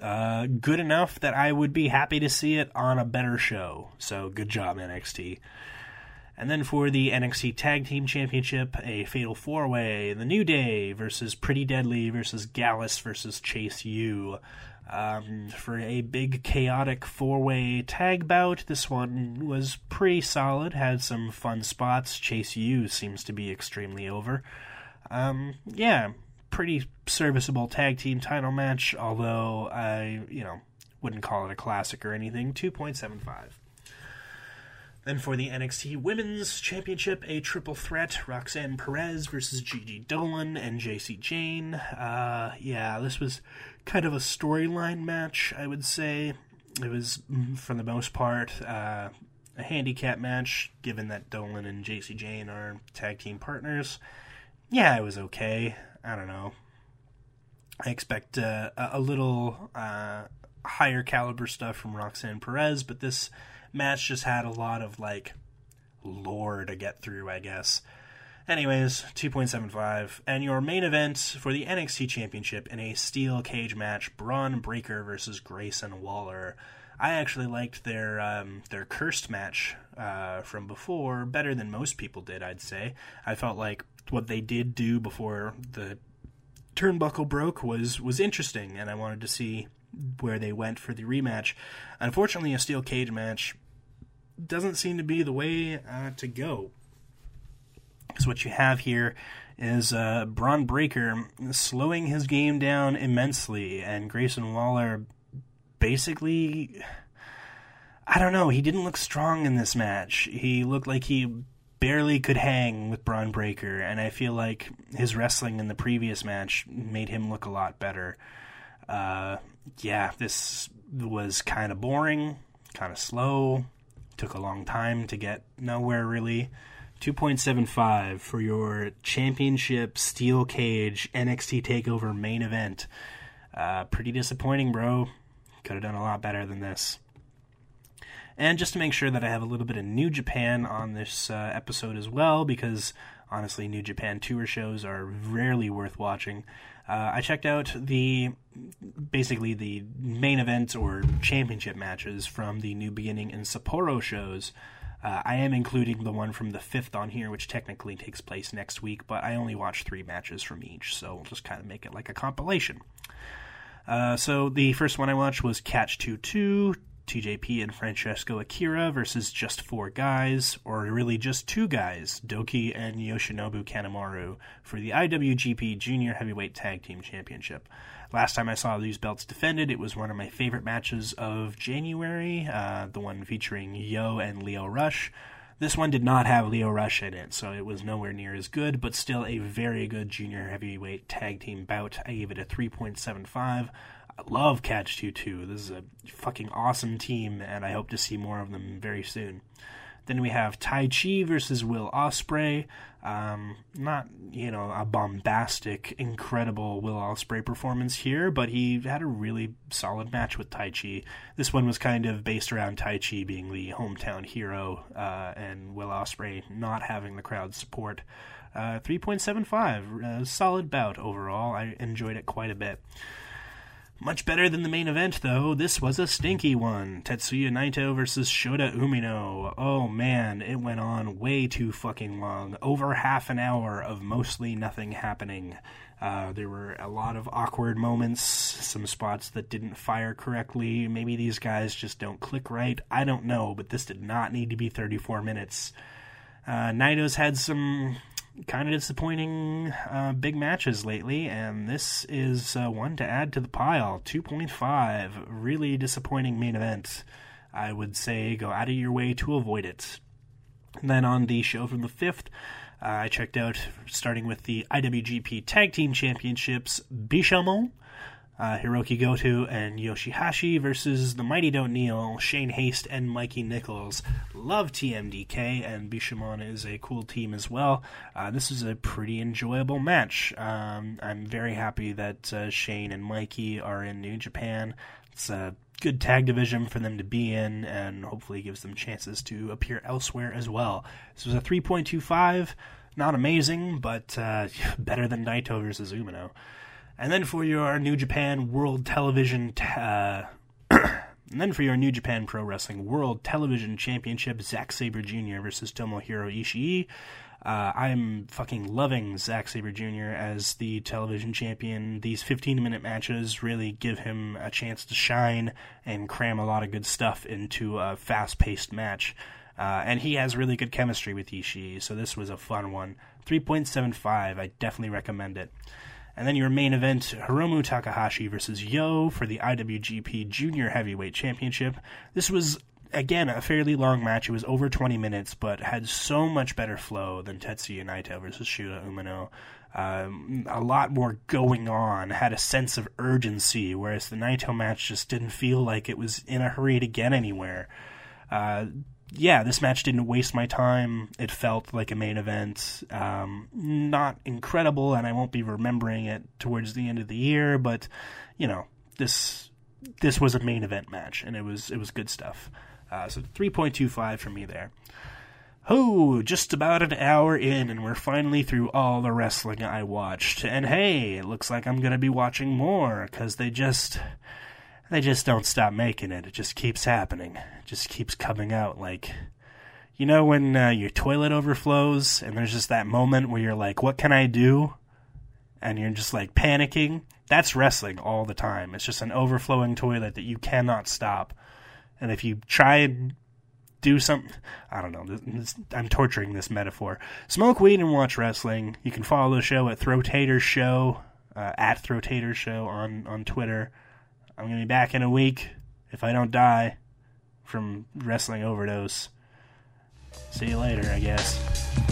Uh, good enough that I would be happy to see it on a better show. So good job, NXT. And then for the NXT Tag Team Championship, a fatal four way The New Day versus Pretty Deadly versus Gallus versus Chase U. Um, for a big chaotic four way tag bout, this one was pretty solid, had some fun spots. Chase U seems to be extremely over. Um, yeah, pretty serviceable tag team title match, although I, you know, wouldn't call it a classic or anything. 2.75. Then for the NXT Women's Championship, a triple threat Roxanne Perez versus Gigi Dolan and Jacy Jayne. Uh, yeah, this was kind of a storyline match, I would say. It was, mm, for the most part, uh, a handicap match, given that Dolan and Jacy Jayne are tag team partners. Yeah, it was okay. I don't know. I expect uh, a little uh, higher caliber stuff from Roxanne Perez, but this match just had a lot of like lore to get through, I guess. Anyways, 2.75. And your main event for the NXT Championship in a steel cage match Bron Breakker versus Grayson Waller. I actually liked their um, their cursed match uh, from before better than most people did. I'd say. I felt like what they did do before the turnbuckle broke was was interesting, and I wanted to see where they went for the rematch. Unfortunately, a steel cage match doesn't seem to be the way uh, to go. Because what you have here is uh, Bron Breakker slowing his game down immensely, and Grayson Waller basically. I don't know. He didn't look strong in this match. He looked like he barely could hang with Bron Breakker, and I feel like his wrestling in the previous match made him look a lot better. Uh, yeah, this was kind of boring, kind of slow, took a long time to get nowhere really. 2.75 for your championship steel cage NXT takeover main event. Uh, pretty disappointing, bro. Could have done a lot better than this. And just to make sure that I have a little bit of New Japan on this uh, episode as well, because honestly, New Japan tour shows are rarely worth watching. Uh, I checked out the basically the main event or championship matches from the New Beginning and Sapporo shows. Uh, I am including the one from the 5th on here, which technically takes place next week, but I only watched three matches from each, so we'll just kind of make it like a compilation. Uh, so the first one I watched was Catch 2 2, TJP and Francesco Akira versus just four guys, or really just two guys, Douki and Yoshinobu Kanemaru, for the IWGP Junior Heavyweight Tag Team Championship. Last time I saw these belts defended, it was one of my favorite matches of January, uh, the one featuring Yo and Lio Rush. This one did not have Lio Rush in it, so it was nowhere near as good, but still a very good junior heavyweight tag team bout. I gave it a 3.75. I love Catch 2 2. This is a fucking awesome team, and I hope to see more of them very soon. Then we have Taichi versus Will Ospreay. Um, not you know a bombastic, incredible Will Ospreay performance here, but he had a really solid match with Taichi. This one was kind of based around Taichi being the hometown hero uh, and Will Ospreay not having the crowd support. Uh, 3.75, solid bout overall. I enjoyed it quite a bit. Much better than the main event, though. This was a stinky one. Tetsuya Naito versus Shota Umino. Oh man, it went on way too fucking long. Over half an hour of mostly nothing happening. Uh, there were a lot of awkward moments, some spots that didn't fire correctly. Maybe these guys just don't click right. I don't know, but this did not need to be 34 minutes. Uh, Naito's had some kind of disappointing uh, big matches lately, and this is uh, one to add to the pile. 2.5, really disappointing main event. I would say go out of your way to avoid it. And then on the show from the 5th, uh, I checked out, starting with the IWGP Tag Team Championships, Bishamon uh, Hiroki Goto and Yoshihashi versus the Mighty Don't Kneel, Shane Haste and Mikey Nicholls. Love TMDK, and Bishamon is a cool team as well. Uh, this is a pretty enjoyable match. Um, I'm very happy that uh, Shane and Mikey are in New Japan. It's a good tag division for them to be in, and hopefully gives them chances to appear elsewhere as well. This was a 3.25. Not amazing, but uh, better than Naito versus Umino. And then for your New Japan World Television, uh, and then for your New Japan Pro Wrestling World Television Championship, Zack Sabre Jr. versus Tomohiro Ishii. Uh, I'm fucking loving Zack Sabre Jr. as the television champion. These 15 minute matches really give him a chance to shine and cram a lot of good stuff into a fast paced match. Uh, and he has really good chemistry with Ishii, so this was a fun one. 3.75, I definitely recommend it. And then your main event, Hiromu Takahashi versus Yo for the IWGP Junior Heavyweight Championship. This was again a fairly long match. It was over 20 minutes, but had so much better flow than Tetsuya Naito versus Shota Umino. Um, a lot more going on, had a sense of urgency, whereas the Naito match just didn't feel like it was in a hurry to get anywhere. Uh, yeah, this match didn't waste my time. It felt like a main event. Um, not incredible, and I won't be remembering it towards the end of the year. But you know, this this was a main event match, and it was it was good stuff. Uh, so three point two five for me there. Oh, just about an hour in, and we're finally through all the wrestling I watched. And hey, it looks like I'm gonna be watching more because they just they just don't stop making it. It just keeps happening. It just keeps coming out like You know when uh, your toilet overflows and there's just that moment where you're like, "What can I do?" and you're just like panicking. That's wrestling all the time. It's just an overflowing toilet that you cannot stop. And if you try and do something, I don't know. I'm torturing this metaphor. Smoke weed and watch wrestling. You can follow the show at ThrowTaters Show uh, at ThrowTaters Show on on Twitter. I'm gonna be back in a week if I don't die from wrestling overdose. See you later, I guess.